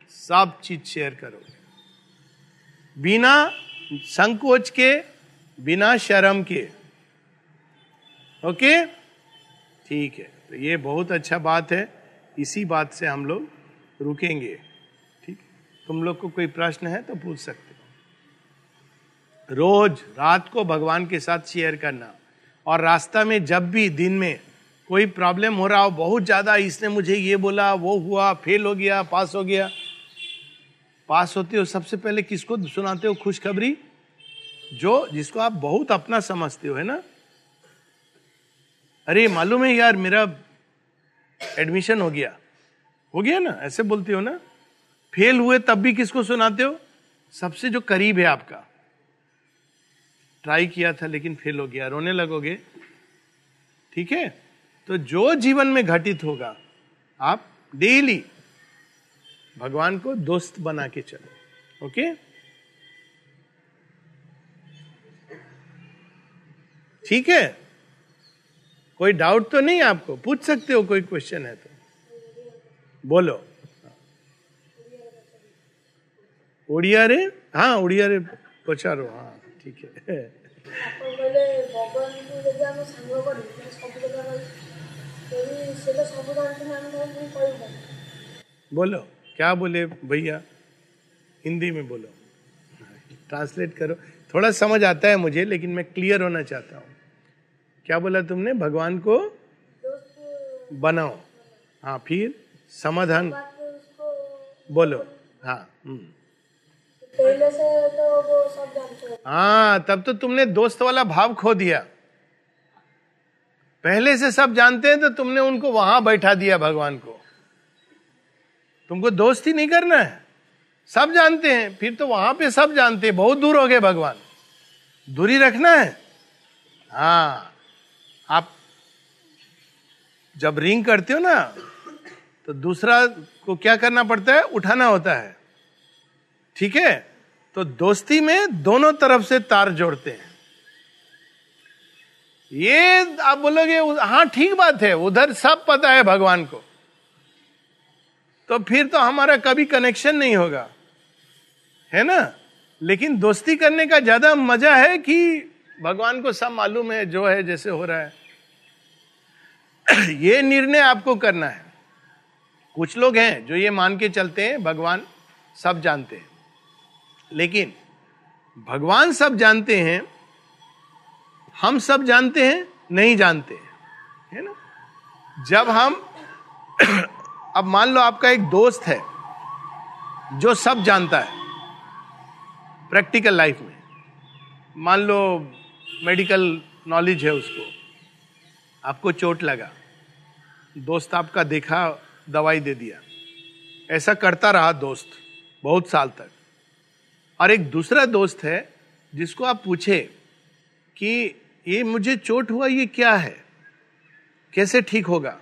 [SPEAKER 1] सब चीज़ शेयर करोगे। बिना संकोच के बिना शर्म के। ओके? ठीक है। तो ये बहुत अच्छा बात है। इसी बात से हम लोग रुकेंगे। ठीक? तुम लोग को कोई प्रश्न है तो पूछ सकते हो। रोज रात को भगवान के साथ शेयर करना। और रास्ता में जब भी दिन में कोई प्रॉब्लम हो रहा हो, बहुत ज़्यादा इसने मुझे ये बोला, वो हुआ, फेल हो गया, पास हो गया। पास होते हो, सबसे पहले किसको सुनाते हो खुशखबरी? जो जिसको आप बहुत अपना समझते हो, है ना? अरे, मालूम है यार, मेरा एडमिशन हो गया। हो गया ना? ऐसे बोलते हो ना? फेल हुए तब भी किसको सुनाते हो? सबसे जो करीब है आपका। ट्राई किया था, लेकिन फेल हो गया। रोने लगोगे। ठीक है? तो जो जीवन में घटित होगा, आप डेली भगवान को दोस्त बना के चलो। ओके? ठीक है? कोई डाउट तो नहीं आपको? पूछ सकते हो कोई क्वेश्चन है तो। बोलो। उड़िया रे? हाँ उड़िया रे पचारो हाँ ठीक है। बोलो। क्या बोले भैया? हिंदी में बोलो। ट्रांसलेट करो। थोड़ा समझ आता है मुझे लेकिन मैं क्लियर होना चाहता हूँ। क्या बोला तुमने? भगवान को बनाओ। हाँ फिर समाधान। बोलो। हाँ
[SPEAKER 2] तो हाँ
[SPEAKER 1] तब तो तुमने दोस्त वाला भाव खो दिया। पहले से सब जानते हैं तो तुमने उनको वहाँ बैठा दिया भगवान को। तुमको दोस्त ही नहीं करना है। सब जानते हैं, फिर तो वहाँ पे सब जानते हैं। बहुत दूर हो गए भगवान। दूरी रखना है। हाँ। आप जब रिंग करते हो ना तो दूसरा को क्या करना पड़ता है? उठाना होता है। ठीक है? तो दोस्ती में दोनों तरफ़ से तार जोड़ते हैं। ये आप बोलोगे हाँ ठीक बात है, उधर सब पता है भगवान को। तो फिर तो हमारा कभी कनेक्शन नहीं होगा। है ना? लेकिन दोस्ती करने का ज़्यादा मज़ा है कि भगवान को सब मालूम है, जो है, जैसे हो रहा है। [coughs] ये निर्णय आपको करना है। कुछ लोग हैं जो ये मान के चलते हैं, भगवान सब जानते हैं। लेकिन भगवान सब जानते हैं, हम सब जानते हैं, नहीं जानते हैं। ना? जब हम [coughs] अब मान लो आपका एक दोस्त है, जो सब जानता है, प्रैक्टिकल लाइफ में। मान लो मेडिकल नॉलेज है उसको। आपको चोट लगा। दोस्त आपका देखा, दवाई दे दिया। ऐसा करता रहा दोस्त बहुत साल तक। और एक दूसरा दोस्त है जिसको आप पूछे कि ये मुझे चोट हुआ, ये क्या है? कैसे ठीक होगा?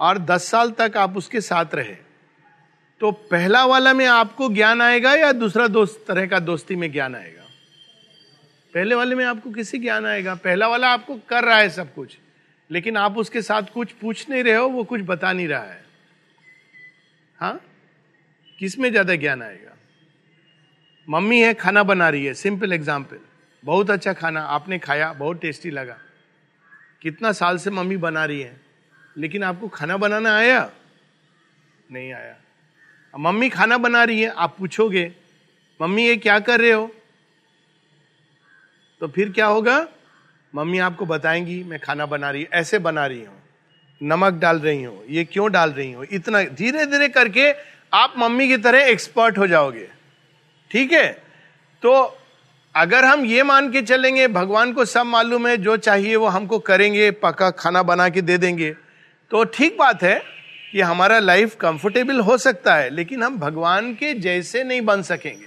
[SPEAKER 1] और दस साल तक आप उसके साथ रहे। तो पहला वाला में आपको ज्ञान आएगा या दूसरा दोस्त, तरह का दोस्ती में ज्ञान आएगा? पहले वाले में आपको किसी ज्ञान आएगा? पहला वाला आपको कर रहा है सब कुछ। लेकिन आप उसके साथ कुछ पूछ नहीं रहे हो, वो कुछ बता नहीं रहा है। हाँ? किसमें ज़्यादा ज्ञान आएगा? मम्मी है, खाना बना रही है सिंपल एग्ज़ाम्पल बहुत अच्छा खाना, आपने खाया, बहुत टेस्टी लगा। कितना साल से मम्मी बना रही है, लेकिन आपको खाना बनाना आया? नहीं आया। मम्मी खाना बना रही है, आप पूछोगे, मम्मी, ये क्या कर रहे हो? तो फिर क्या होगा? मम्मी आपको बताएँगी, मैं खाना बना रही ऐसे बना रही हूँ। नमक डाल रही हूँ, ये क्यों डाल रही हूँ? इतना धीरे धीरे करके आप मम्मी की तरह एक्सपर्ट हो जाओगे। ठीक है? तो अगर हम ये मान के चलेंगे, भगवान को सब मालूम है, जो चाहिए वो हमको करेंगे, पका खाना बना के दे देंगे। तो ठीक बात है कि हमारा लाइफ कंफर्टेबल हो सकता है, लेकिन हम भगवान के जैसे नहीं बन सकेंगे।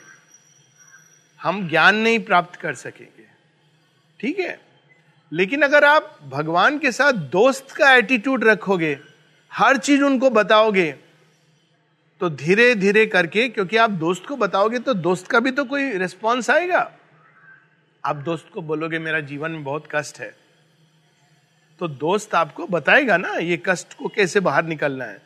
[SPEAKER 1] हम ज्ञान नहीं प्राप्त कर सकेंगे। ठीक है? लेकिन अगर आप भगवान के साथ दोस्त का एटीट्यूड रखोगे, हर चीज़ उनको बताओगे तो धीरे धीरे करके, क्योंकि आप दोस्त को बताओगे तो दोस्त का भी तो कोई रिस्पॉन्स आएगा। आप दोस्त को बोलोगे, मेरा जीवन में बहुत कष्ट है। तो दोस्त आपको बताएगा ना, ये कष्ट को कैसे बाहर निकलना है?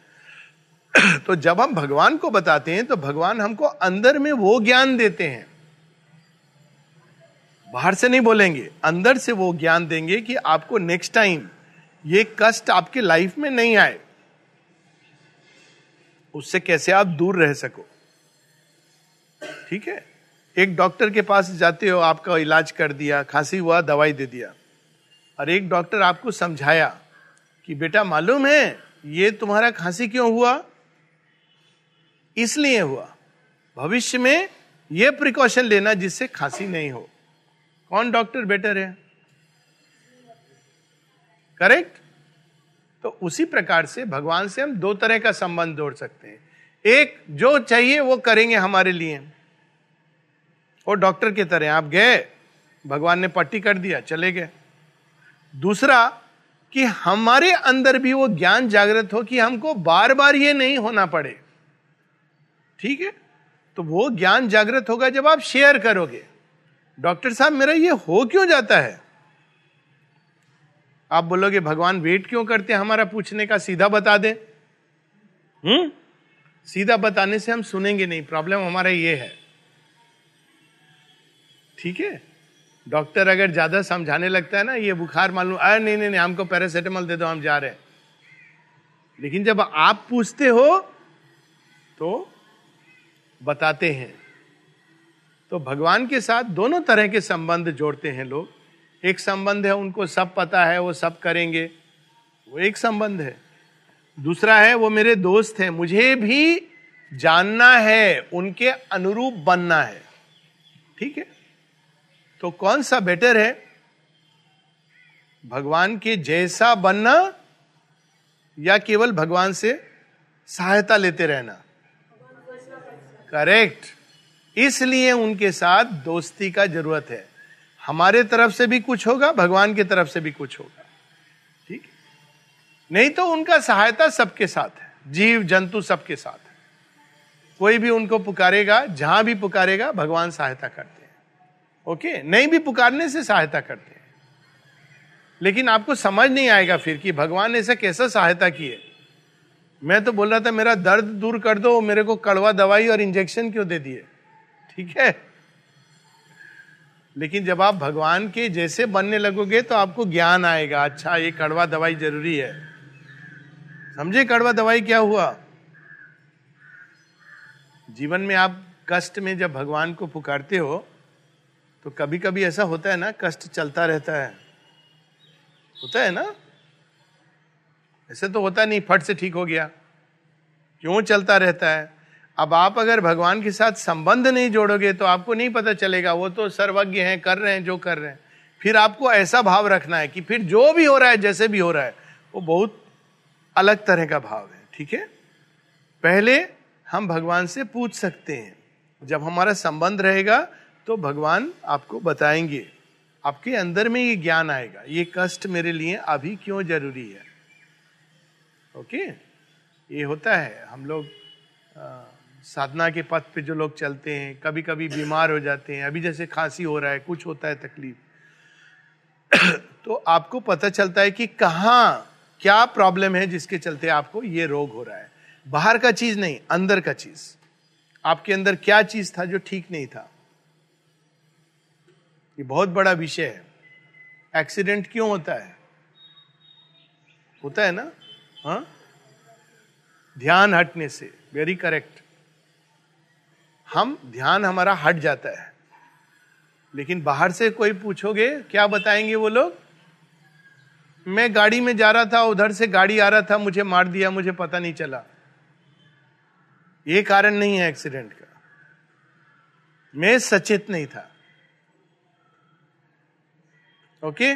[SPEAKER 1] [clears throat] तो जब हम भगवान को बताते हैं तो भगवान हमको अंदर में वो ज्ञान देते हैं। बाहर से नहीं बोलेंगे, अंदर से वो ज्ञान देंगे कि आपको नेक्स्ट टाइम ये कष्ट आपके लाइफ में नहीं आए। उससे कैसे आप दूर रह सको? ठीक है? एक डॉक्टर के पास जाते हो, आपका इलाज कर दिया, खांसी हुआ, दवाई दे दिया। और एक डॉक्टर आपको समझाया कि बेटा मालूम है, ये तुम्हारा खांसी क्यों हुआ? इसलिए हुआ। भविष्य में यह प्रिकॉशन लेना जिससे खांसी नहीं हो। कौन डॉक्टर बेटर है? करेक्ट? तो उसी प्रकार से भगवान से हम दो तरह का संबंध जोड़ सकते हैं। एक, जो चाहिए वो करेंगे हमारे लिए। और डॉक्टर की तरह आप गए, भगवान ने पट्टी कर दिया, चले गए। दूसरा, कि हमारे अंदर भी वो ज्ञान जागृत हो कि हमको बार बार ये नहीं होना पड़े। ठीक है? तो वो ज्ञान जागृत होगा जब आप शेयर करोगे। डॉक्टर साहब मेरा ये हो क्यों जाता है? आप बोलोगे भगवान वेट क्यों करते हैं? हमारा पूछने का सीधा बता दे। हम्म? सीधा बताने से हम सुनेंगे नहीं। प्रॉब्लम हमारा ये है। ठीक है? डॉक्टर अगर ज़्यादा समझाने लगता है ना ये बुखार मालूम अरे नहीं नहीं नहीं हमको पैरासिटामोल दे दो हम जा रहे हैं। लेकिन जब आप पूछते हो तो बताते हैं। तो भगवान के साथ दोनों तरह के संबंध जोड़ते हैं लोग। एक संबंध है, उनको सब पता है, वो सब करेंगे। वो एक संबंध है। दूसरा है, वो मेरे दोस्त हैं, मुझे भी जानना है, उनके अनुरूप बनना है। ठीक है? तो कौन सा बेटर है? भगवान के जैसा बनना या केवल भगवान से सहायता लेते रहना? करेक्ट। इसलिए उनके साथ दोस्ती का ज़रूरत है। हमारे तरफ़ से भी कुछ होगा, भगवान की तरफ़ से भी कुछ होगा। ठीक नहीं तो उनका सहायता सबके साथ है। जीव, जंतु सबके साथ है। कोई भी उनको पुकारेगा, जहाँ भी पुकारेगा, भगवान सहायता करते हैं। ओके? नहीं भी पुकारने से सहायता करते हैं। लेकिन आपको समझ नहीं आएगा फिर कि भगवान ने ऐसा कैसा सहायता की है। मैं तो बोल रहा था, मेरा दर्द दूर कर दो, मेरे को कड़वा दवाई और इंजेक्शन क्यों दे दिए? ठीक है? लेकिन जब आप भगवान के जैसे बनने लगोगे तो आपको ज्ञान आएगा। अच्छा ये कड़वा दवाई ज़रूरी है। समझे कड़वा दवाई क्या हुआ? जीवन में आप कष्ट में जब भगवान को पुकारते हो तो कभी कभी ऐसा होता है ना, कष्ट चलता रहता है। होता है ना? ऐसे तो होता नहीं, फट से ठीक हो गया। क्यों चलता रहता है? अब आप अगर भगवान के साथ संबंध नहीं जोड़ोगे तो आपको नहीं पता चलेगा, वो तो सर्वज्ञ हैं, कर रहे हैं, जो कर रहे हैं। फिर आपको ऐसा भाव रखना है कि फिर जो भी हो रहा है, जैसे भी हो रहा है, वो बहुत अलग तरह का भाव है, ठीक है? पहले हम भगवान से पूछ सकते हैं। जब हमारा संबंध रहेगा तो भगवान आपको बताएँगे। आपके अंदर में ये ज्ञान आएगा, ये कष्ट मेरे लिए अभी क्यों ज़रूरी है? ओके? ये होता है। हम लोग साधना के पथ पे जो लोग चलते हैं कभी कभी बीमार हो जाते हैं, अभी जैसे खांसी हो रहा है, कुछ होता है तकलीफ़। [clears throat] तो आपको पता चलता है कि कहाँ क्या प्रॉब्लम है जिसके चलते आपको ये रोग हो रहा है। बाहर का चीज़ नहीं, अंदर का चीज़। आपके अंदर क्या चीज़ था जो ठीक नहीं था? ये बहुत बड़ा विषय है। एक्सीडेंट क्यों होता है? होता है ना? हा? ध्यान हटने से वेरी करेक्ट हम ध्यान हमारा हट जाता है। लेकिन बाहर से कोई पूछोगे, क्या बताएँगे वो लोग? मैं गाड़ी में जा रहा था, उधर से गाड़ी आ रहा था, मुझे मार दिया, मुझे पता नहीं चला। ये कारण नहीं है एक्सीडेंट का। मैं सचेत नहीं था। ओके?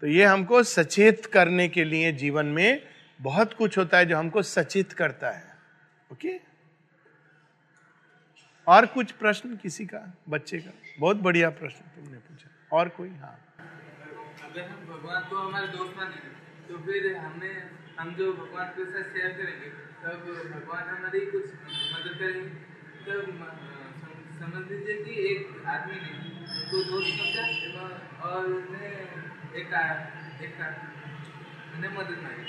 [SPEAKER 1] तो ये हमको सचेत करने के लिए जीवन में बहुत कुछ होता है जो हमको सचेत करता है। ओके? और कुछ प्रश्न किसी का, बच्चे का? बहुत बढ़िया प्रश्न तुमने पूछा। और कोई? हाँ।
[SPEAKER 3] अगर हम भगवान को हमारे दोस्त तो फिर हमें हम जो भगवान के साथ शेयर करेंगे, तब भगवान हमारी कुछ मदद करेंगे। तब समझ लीजिए कि एक आदमी ने दोस्त समझा, और उन्हें एक एक उन्हें मदद मांगी।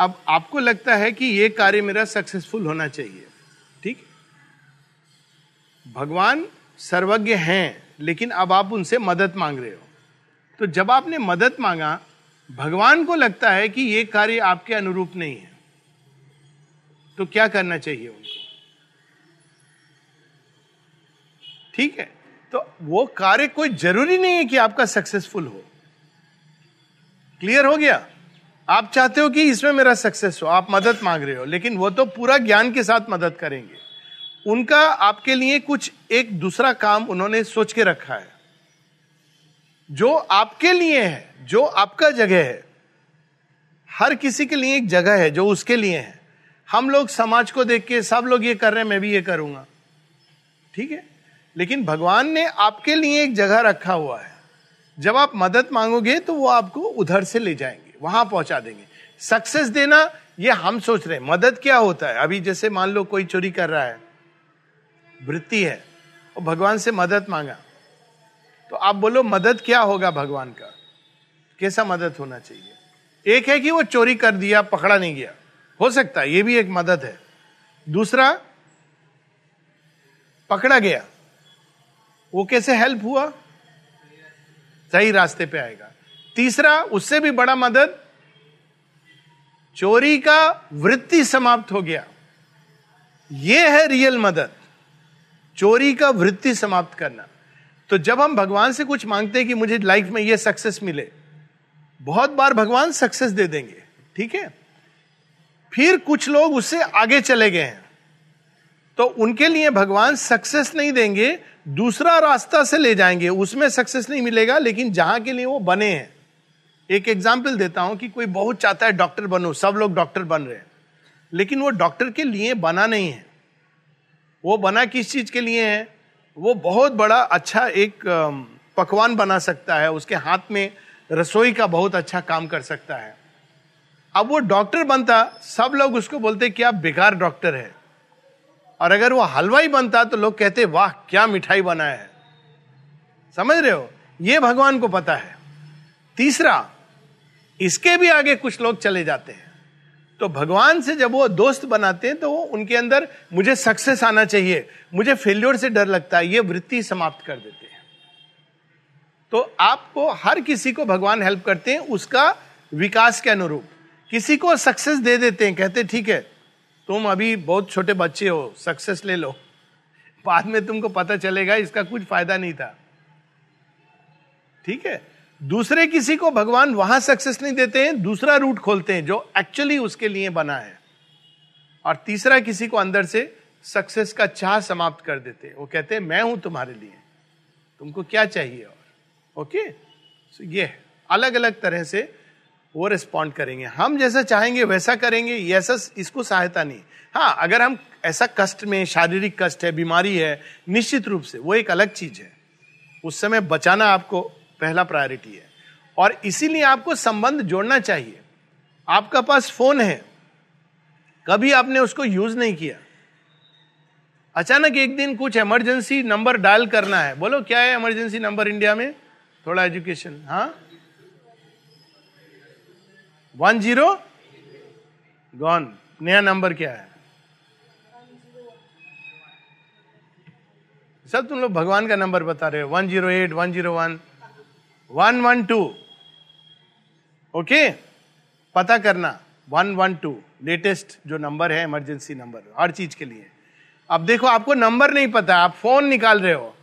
[SPEAKER 1] अब आपको लगता है कि यह कार्य मेरा सक्सेसफुल होना चाहिए, ठीक? भगवान सर्वज्ञ हैं, लेकिन अब आप उनसे मदद मांग रहे हो। तो जब आपने मदद मांगा, भगवान को लगता है कि यह कार्य आपके अनुरूप नहीं है तो क्या करना चाहिए उनको? ठीक है तो वो कार्य कोई ज़रूरी नहीं है कि आपका सक्सेसफुल हो। क्लियर हो गया? आप चाहते हो कि इसमें मेरा सक्सेस हो, आप मदद मांग रहे हो, लेकिन वो तो पूरा ज्ञान के साथ मदद करेंगे। उनका आपके लिए कुछ एक दूसरा काम उन्होंने सोच के रखा है। जो आपके लिए है, जो आपका जगह है, हर किसी के लिए एक जगह है जो उसके लिए है। हम लोग समाज को देख के सब लोग ये कर रहे हैं, मैं भी ये करूँगा। ठीक है? लेकिन भगवान ने आपके लिए एक जगह रखा हुआ है। जब आप मदद मांगोगे तो वो आपको उधर से ले जाएँगे। वहाँ पहुँचा देंगे। सक्सेस देना, ये हम सोच रहे हैं। मदद क्या होता है? अभी जैसे मान लो कोई चोरी कर रहा है, वृत्ति है, और भगवान से मदद मांगा तो आप बोलो, मदद क्या होगा भगवान का? कैसा मदद होना चाहिए? एक है कि वो चोरी कर दिया, पकड़ा नहीं गया। हो सकता है, ये भी एक मदद है। दूसरा, पकड़ा गया। वो कैसे हेल्प हुआ? सही रास्ते पे आएगा। तीसरा, उससे भी बड़ा मदद, चोरी का वृत्ति समाप्त हो गया। ये है रियल मदद, चोरी का वृत्ति समाप्त करना। तो जब हम भगवान से कुछ मांगते हैं कि मुझे लाइफ में ये सक्सेस मिले, बहुत बार भगवान सक्सेस दे देंगे, ठीक है? फिर कुछ लोग उससे आगे चले गए हैं। तो उनके लिए भगवान सक्सेस नहीं देंगे, दूसरा रास्ता से ले जाएँगे, उसमें सक्सेस नहीं मिलेगा, लेकिन जहाँ के लिए वो बने हैं। एक एग्ज़ाम्पल देता हूँ कि कोई बहुत चाहता है डॉक्टर बनो, सब लोग डॉक्टर बन रहे हैं। लेकिन वो डॉक्टर के लिए बना नहीं है। वो बना किस चीज़ के लिए है? वो बहुत बड़ा अच्छा एक पकवान बना सकता है, उसके हाथ में रसोई का बहुत अच्छा काम कर सकता है। अब वो डॉक्टर बनता, सब लोग उसको बोलते क्या बेकार डॉक्टर है। और अगर वो हलवाई बनता तो लोग कहते, वाह, क्या मिठाई बनाया है। समझ रहे हो? ये भगवान को पता है। तीसरा इसके भी आगे कुछ लोग चले जाते हैं। तो भगवान से जब वो दोस्त बनाते हैं तो उनके अंदर मुझे सक्सेस आना चाहिए। मुझे फेल्योर से डर लगता है, ये वृत्ति समाप्त कर देते हैं। तो आपको हर किसी को भगवान हेल्प करते हैं, उसका विकास के अनुरूप। किसी को सक्सेस दे देते हैं, कहते ठीक है, तुम अभी बहुत छोटे बच्चे हो सक्सेस ले लो। बाद में तुमको पता चलेगा, इसका कुछ फ़ायदा नहीं था। ठीक है? दूसरे किसी को भगवान वहाँ सक्सेस नहीं देते हैं दूसरा रूट खोलते हैं जो एक्चुअली उसके लिए बना है। और तीसरा किसी को अंदर से सक्सेस का चाह समाप्त कर देते हैं। वो कहते हैं मैं हूँ तुम्हारे लिए। तुमको क्या चाहिए और? ओके so, ये अलग अलग तरह से वो रिस्पॉन्ड करेंगे। हम जैसा चाहेंगे वैसा करेंगे ऐसा इसको सहायता नहीं। हाँ अगर हम ऐसा कष्ट में शारीरिक कष्ट है बीमारी है निश्चित रूप से वो एक अलग चीज़ है। उस समय बचाना आपको पहला प्रायोरिटी है। और इसीलिए आपको संबंध जोड़ना चाहिए। आपका पास फ़ोन है। कभी आपने उसको यूज़ नहीं किया। अचानक एक दिन कुछ इमरजेंसी नंबर डायल करना है। बोलो, क्या है इमरजेंसी नंबर इंडिया में? थोड़ा एजुकेशन हाँ? वन ज़ीरो गॉन नया नंबर क्या है? सब तुम लोग भगवान का नंबर बता रहे हो। One zero eight one zero one one one two okay पता करना वन वन टू लेटेस्ट जो नंबर है इमरजेंसी नंबर हर चीज़ के लिए। अब देखो, आपको नंबर नहीं पता, आप फ़ोन निकाल रहे हो।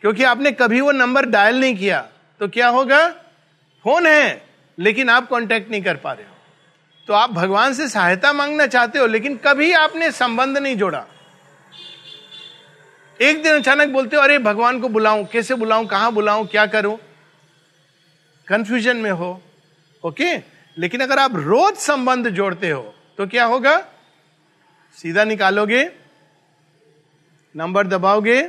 [SPEAKER 1] क्योंकि आपने कभी वो नंबर डायल नहीं किया तो क्या होगा? फ़ोन है, लेकिन आप कांटेक्ट नहीं कर पा रहे हो। तो आप भगवान से सहायता मांगना चाहते हो, लेकिन कभी आपने संबंध नहीं जोड़ा। एक दिन अचानक बोलते हो, अरे, भगवान को बुलाऊं, कैसे बुलाऊं, कहाँ बुलाऊं, क्या करूँ? कंफ्यूजन में हो ओके लेकिन अगर आप रोज संबंध जोड़ते हो तो क्या होगा? सीधा निकालोगे नंबर दबाओगे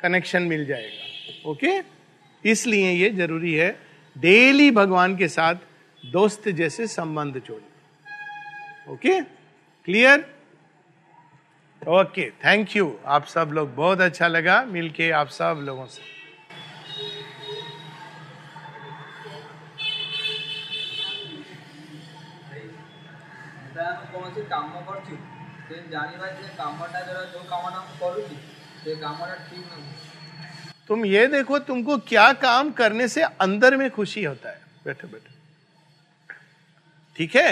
[SPEAKER 1] कनेक्शन मिल जाएगा ओके इसलिए ये ज़रूरी है डेली भगवान के साथ दोस्त जैसे संबंध जोड़ना okay clear okay thank you आप सब लोग बहुत अच्छा लगा, मिलके आप सब लोगों से।
[SPEAKER 4] କୌଣସି କାମ କରୁଛୁ ସେ ଜାଣିବା ଯେ କାମଟା ଦ୍ୱାରା ଯୋଉ କାମଟା ମୁଁ କରୁଛି ସେ କାମଟା ଠିକ ନାହିଁ
[SPEAKER 1] तुम ये देखो तुमको क्या काम करने से अंदर में खुशी होता है बैठो बैठो ठीक है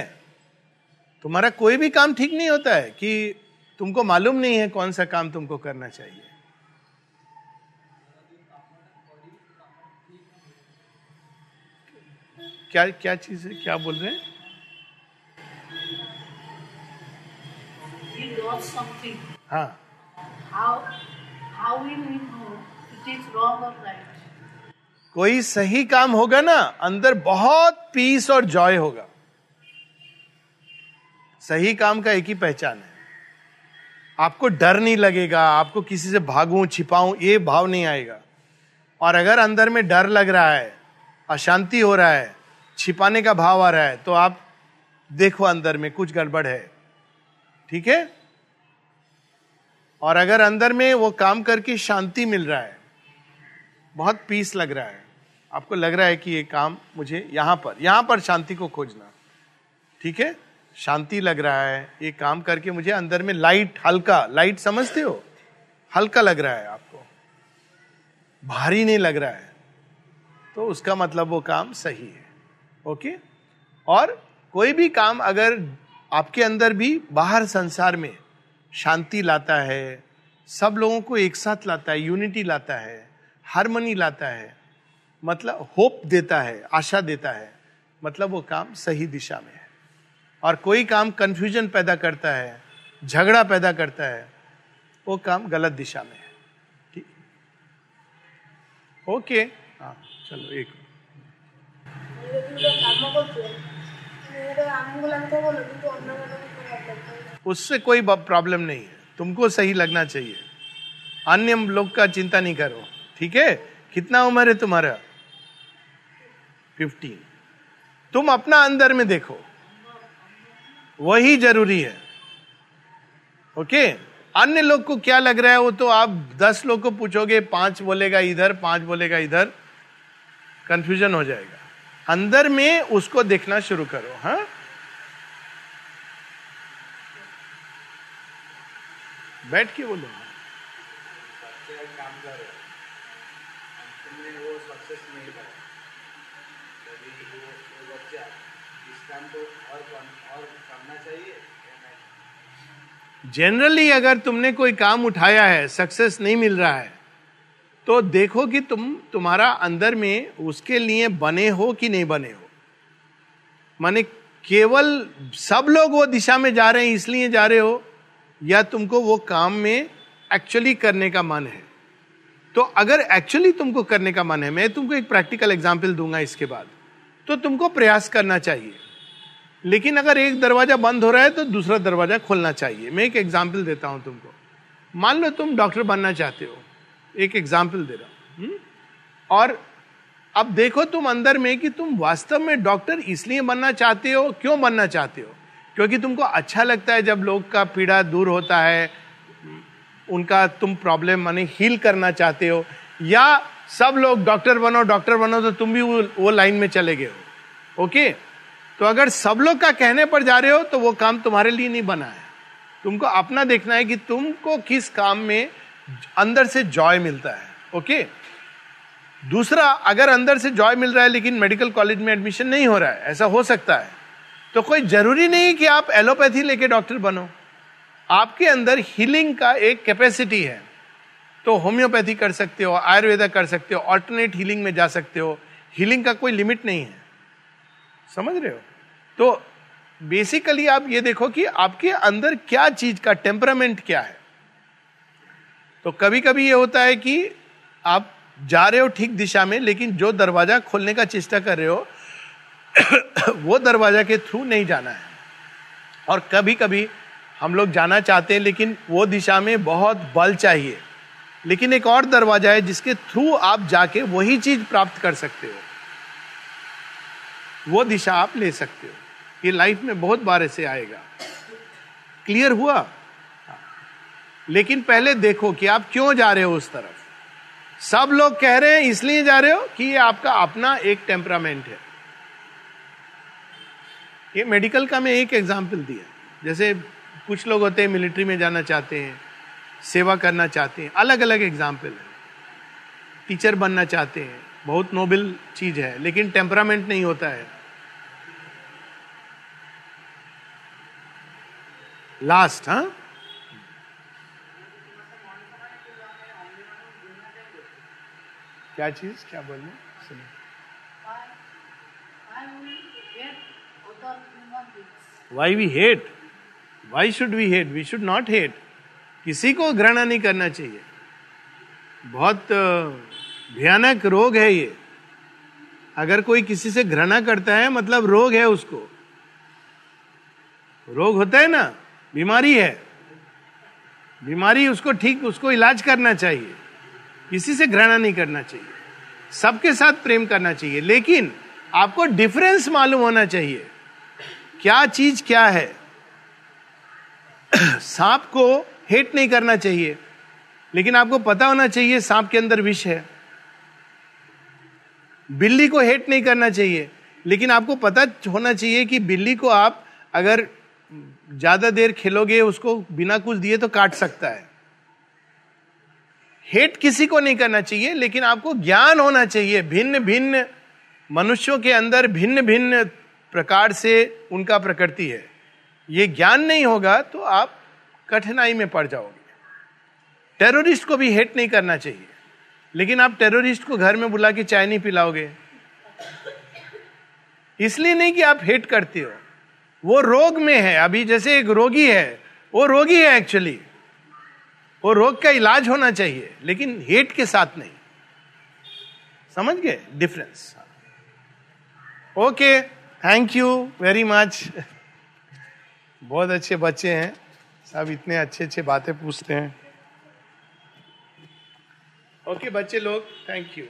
[SPEAKER 1] तुम्हारा कोई भी काम ठीक नहीं होता है कि तुमको मालूम नहीं है कौन सा काम तुमको करना चाहिए क्या क्या चीज है क्या बोल रहे हैं
[SPEAKER 5] He something.
[SPEAKER 1] हाँ।
[SPEAKER 5] How how will he know it is wrong or right?
[SPEAKER 1] कोई सही काम होगा ना अंदर बहुत पीस और जॉय होगा। सही काम का एक ही पहचान है। आपको डर नहीं लगेगा आपको किसी से भागू छिपाऊं ये भाव नहीं आएगा। और अगर अंदर में डर लग रहा है अशांति हो रहा है छिपाने का भाव आ रहा है तो आप देखो अंदर में कुछ गड़बड़ है। ठीक है? और अगर अंदर में वो काम करके शांति मिल रहा है, बहुत पीस लग रहा है, आपको लग रहा है कि ये काम मुझे यहाँ पर यहाँ पर शांति को खोजना, ठीक है? शांति लग रहा है, ये काम करके मुझे अंदर में लाइट हल्का लाइट समझते हो? हल्का लग रहा है आपको, भारी नहीं लग रहा है तो उसका मतलब वो काम सही है ओके और कोई भी काम अगर आपके अंदर भी बाहर संसार में शांति लाता है, सब लोगों को एक साथ लाता है यूनिटी लाता है हारमोनी लाता है मतलब होप देता है, आशा देता है मतलब वो काम सही दिशा में है। और कोई काम कंफ्यूजन पैदा करता है, झगड़ा पैदा करता है, वो काम गलत दिशा में है। ठीक? ओके हाँ चलो एक उससे कोई प्रॉब्लम नहीं है। तुमको सही लगना चाहिए। अन्य लोग का चिंता नहीं करो, ठीक है? कितना उम्र है तुम्हारा? फिफ्टीन तुम अपना अंदर में देखो। वही ज़रूरी है। ओके? अन्य लोग को क्या लग रहा है वो तो आप दस लोग को पूछोगे, पाँच बोलेगा इधर, पाँच बोलेगा इधर। कंफ्यूजन हो जाएगा। अंदर में उसको देखना शुरू करो हाँ बैठ के बोलो
[SPEAKER 6] बच्चे एक काम कर रहे हो तुमने वो सक्सेस नहीं करा तभी वो वो बच्चा इस काम को और कम- और करना चाहिए या नहीं
[SPEAKER 1] जनरली अगर तुमने कोई काम उठाया है सक्सेस नहीं मिल रहा है तो देखो कि तुम, तुम्हारा अंदर में उसके लिए बने हो कि नहीं बने हो। माने केवल सब लोग वो दिशा में जा रहे हैं, इसलिए जा रहे हो या तुमको वो काम में एक्चुअली करने का मन है? तो अगर एक्चुअली तुमको करने का मन है, मैं तुमको एक प्रैक्टिकल एग्ज़ाम्पल दूँगा इसके बाद। तो तुमको प्रयास करना चाहिए। लेकिन अगर एक दरवाज़ा बंद हो रहा है तो दूसरा दरवाज़ा खोलना चाहिए। मैं एक एग्ज़ाम्पल देता हूँ तुमको। मान लो तुम डॉक्टर बनना चाहते हो। एक एग्ज़ाम्पल दे रहा हूँ। हम्म? और अब देखो तुम अंदर में कि तुम वास्तव में डॉक्टर इसलिए बनना चाहते हो, क्यों बनना चाहते हो? क्योंकि तुमको अच्छा लगता है जब लोग का पीड़ा दूर होता है उनका तुम प्रॉब्लम माने हील करना चाहते हो या सब लोग डॉक्टर बनो डॉक्टर बनो तो तुम भी वो, वो लाइन में चले गए हो। ओके तो अगर सब लोग का कहने पर जा रहे हो तो वो काम तुम्हारे लिए नहीं बना है। तुमको अपना देखना है कि तुमको किस काम में अंदर से जॉय मिलता है। ओके दूसरा अगर अंदर से जॉय मिल रहा है लेकिन मेडिकल कॉलेज में एडमिशन नहीं हो रहा है ऐसा हो सकता है। तो कोई ज़रूरी नहीं कि आप एलोपैथी लेके डॉक्टर बनो। आपके अंदर हीलिंग का एक कैपेसिटी है। तो होम्योपैथी कर सकते हो, आयुर्वेदा कर सकते हो ऑल्टरनेट हीलिंग में जा सकते हो। हीलिंग का कोई लिमिट नहीं है। समझ रहे हो? तो बेसिकली आप ये देखो कि आपके अंदर क्या चीज़ का टेम्परामेंट क्या है। तो कभी कभी ये होता है कि आप जा रहे हो ठीक दिशा में, लेकिन जो दरवाज़ा खोलने का चेष्टा कर रहे हो वो दरवाज़ा के थ्रू नहीं जाना है। और कभी कभी हम लोग जाना चाहते हैं, लेकिन वो दिशा में बहुत बल चाहिए। लेकिन एक और दरवाज़ा है, जिसके थ्रू आप जाके वही चीज़ प्राप्त कर सकते हो। वो दिशा आप ले सकते हो। ये लाइफ में बहुत बार ऐसे आएगा। क्लियर हुआ? लेकिन पहले देखो कि आप क्यों जा रहे हो उस तरफ़। सब लोग कह रहे हैं, इसलिए जा रहे हो कि ये आपका अपना एक टेम्परामेंट है। ये मेडिकल का मैं एक एग्ज़ाम्पल दिया। जैसे कुछ लोग होते हैं मिलिट्री में जाना चाहते हैं, सेवा करना चाहते हैं अलग अलग एग्ज़ाम्पल है। टीचर बनना चाहते हैं, बहुत नोबल चीज़ है, लेकिन टेम्परामेंट नहीं होता है। लास्ट हाँ? क्या चीज़? क्या बोलने? सुनो।
[SPEAKER 5] Why we hate
[SPEAKER 1] why should we hate we should not hate किसी को घृणा नहीं करना चाहिए। बहुत भयानक रोग है ये। अगर कोई किसी से घृणा करता है मतलब रोग है उसको। रोग होता है ना, बीमारी है। बीमारी उसको ठीक, उसको इलाज करना चाहिए। किसी से घृणा नहीं करना चाहिए। सबके साथ प्रेम करना चाहिए। लेकिन आपको डिफरेंस मालूम होना चाहिए। क्या चीज़ क्या है? [clears throat] सांप को हेट नहीं करना चाहिए। लेकिन आपको पता होना चाहिए सांप के अंदर विष है। बिल्ली को हेट नहीं करना चाहिए। लेकिन आपको पता होना चाहिए कि बिल्ली को आप अगर ज़्यादा देर खेलोगे, उसको बिना कुछ दिए तो काट सकता है। हेट किसी को नहीं करना चाहिए, लेकिन आपको ज्ञान होना चाहिए। भिन्न भिन्न मनुष्यों के अंदर भिन्न भिन्न प्रकार से उनका प्रकृति है। ये ज्ञान नहीं होगा तो आप कठिनाई में पड़ जाओगे। टेररिस्ट को भी हेट नहीं करना चाहिए। लेकिन आप टेररिस्ट को घर में बुला के चाय नहीं पिलाओगे। इसलिए नहीं कि आप हेट करते हो। वो रोग में है। अभी जैसे एक रोगी है, वो रोगी है एक्चुअली वो रोग का इलाज होना चाहिए, लेकिन हेट के साथ नहीं। समझ गए? Difference okay thank you very much बहुत अच्छे बच्चे हैं। सब इतने अच्छे अच्छे बातें पूछते हैं। ओके okay, बच्चे लोग थैंक यू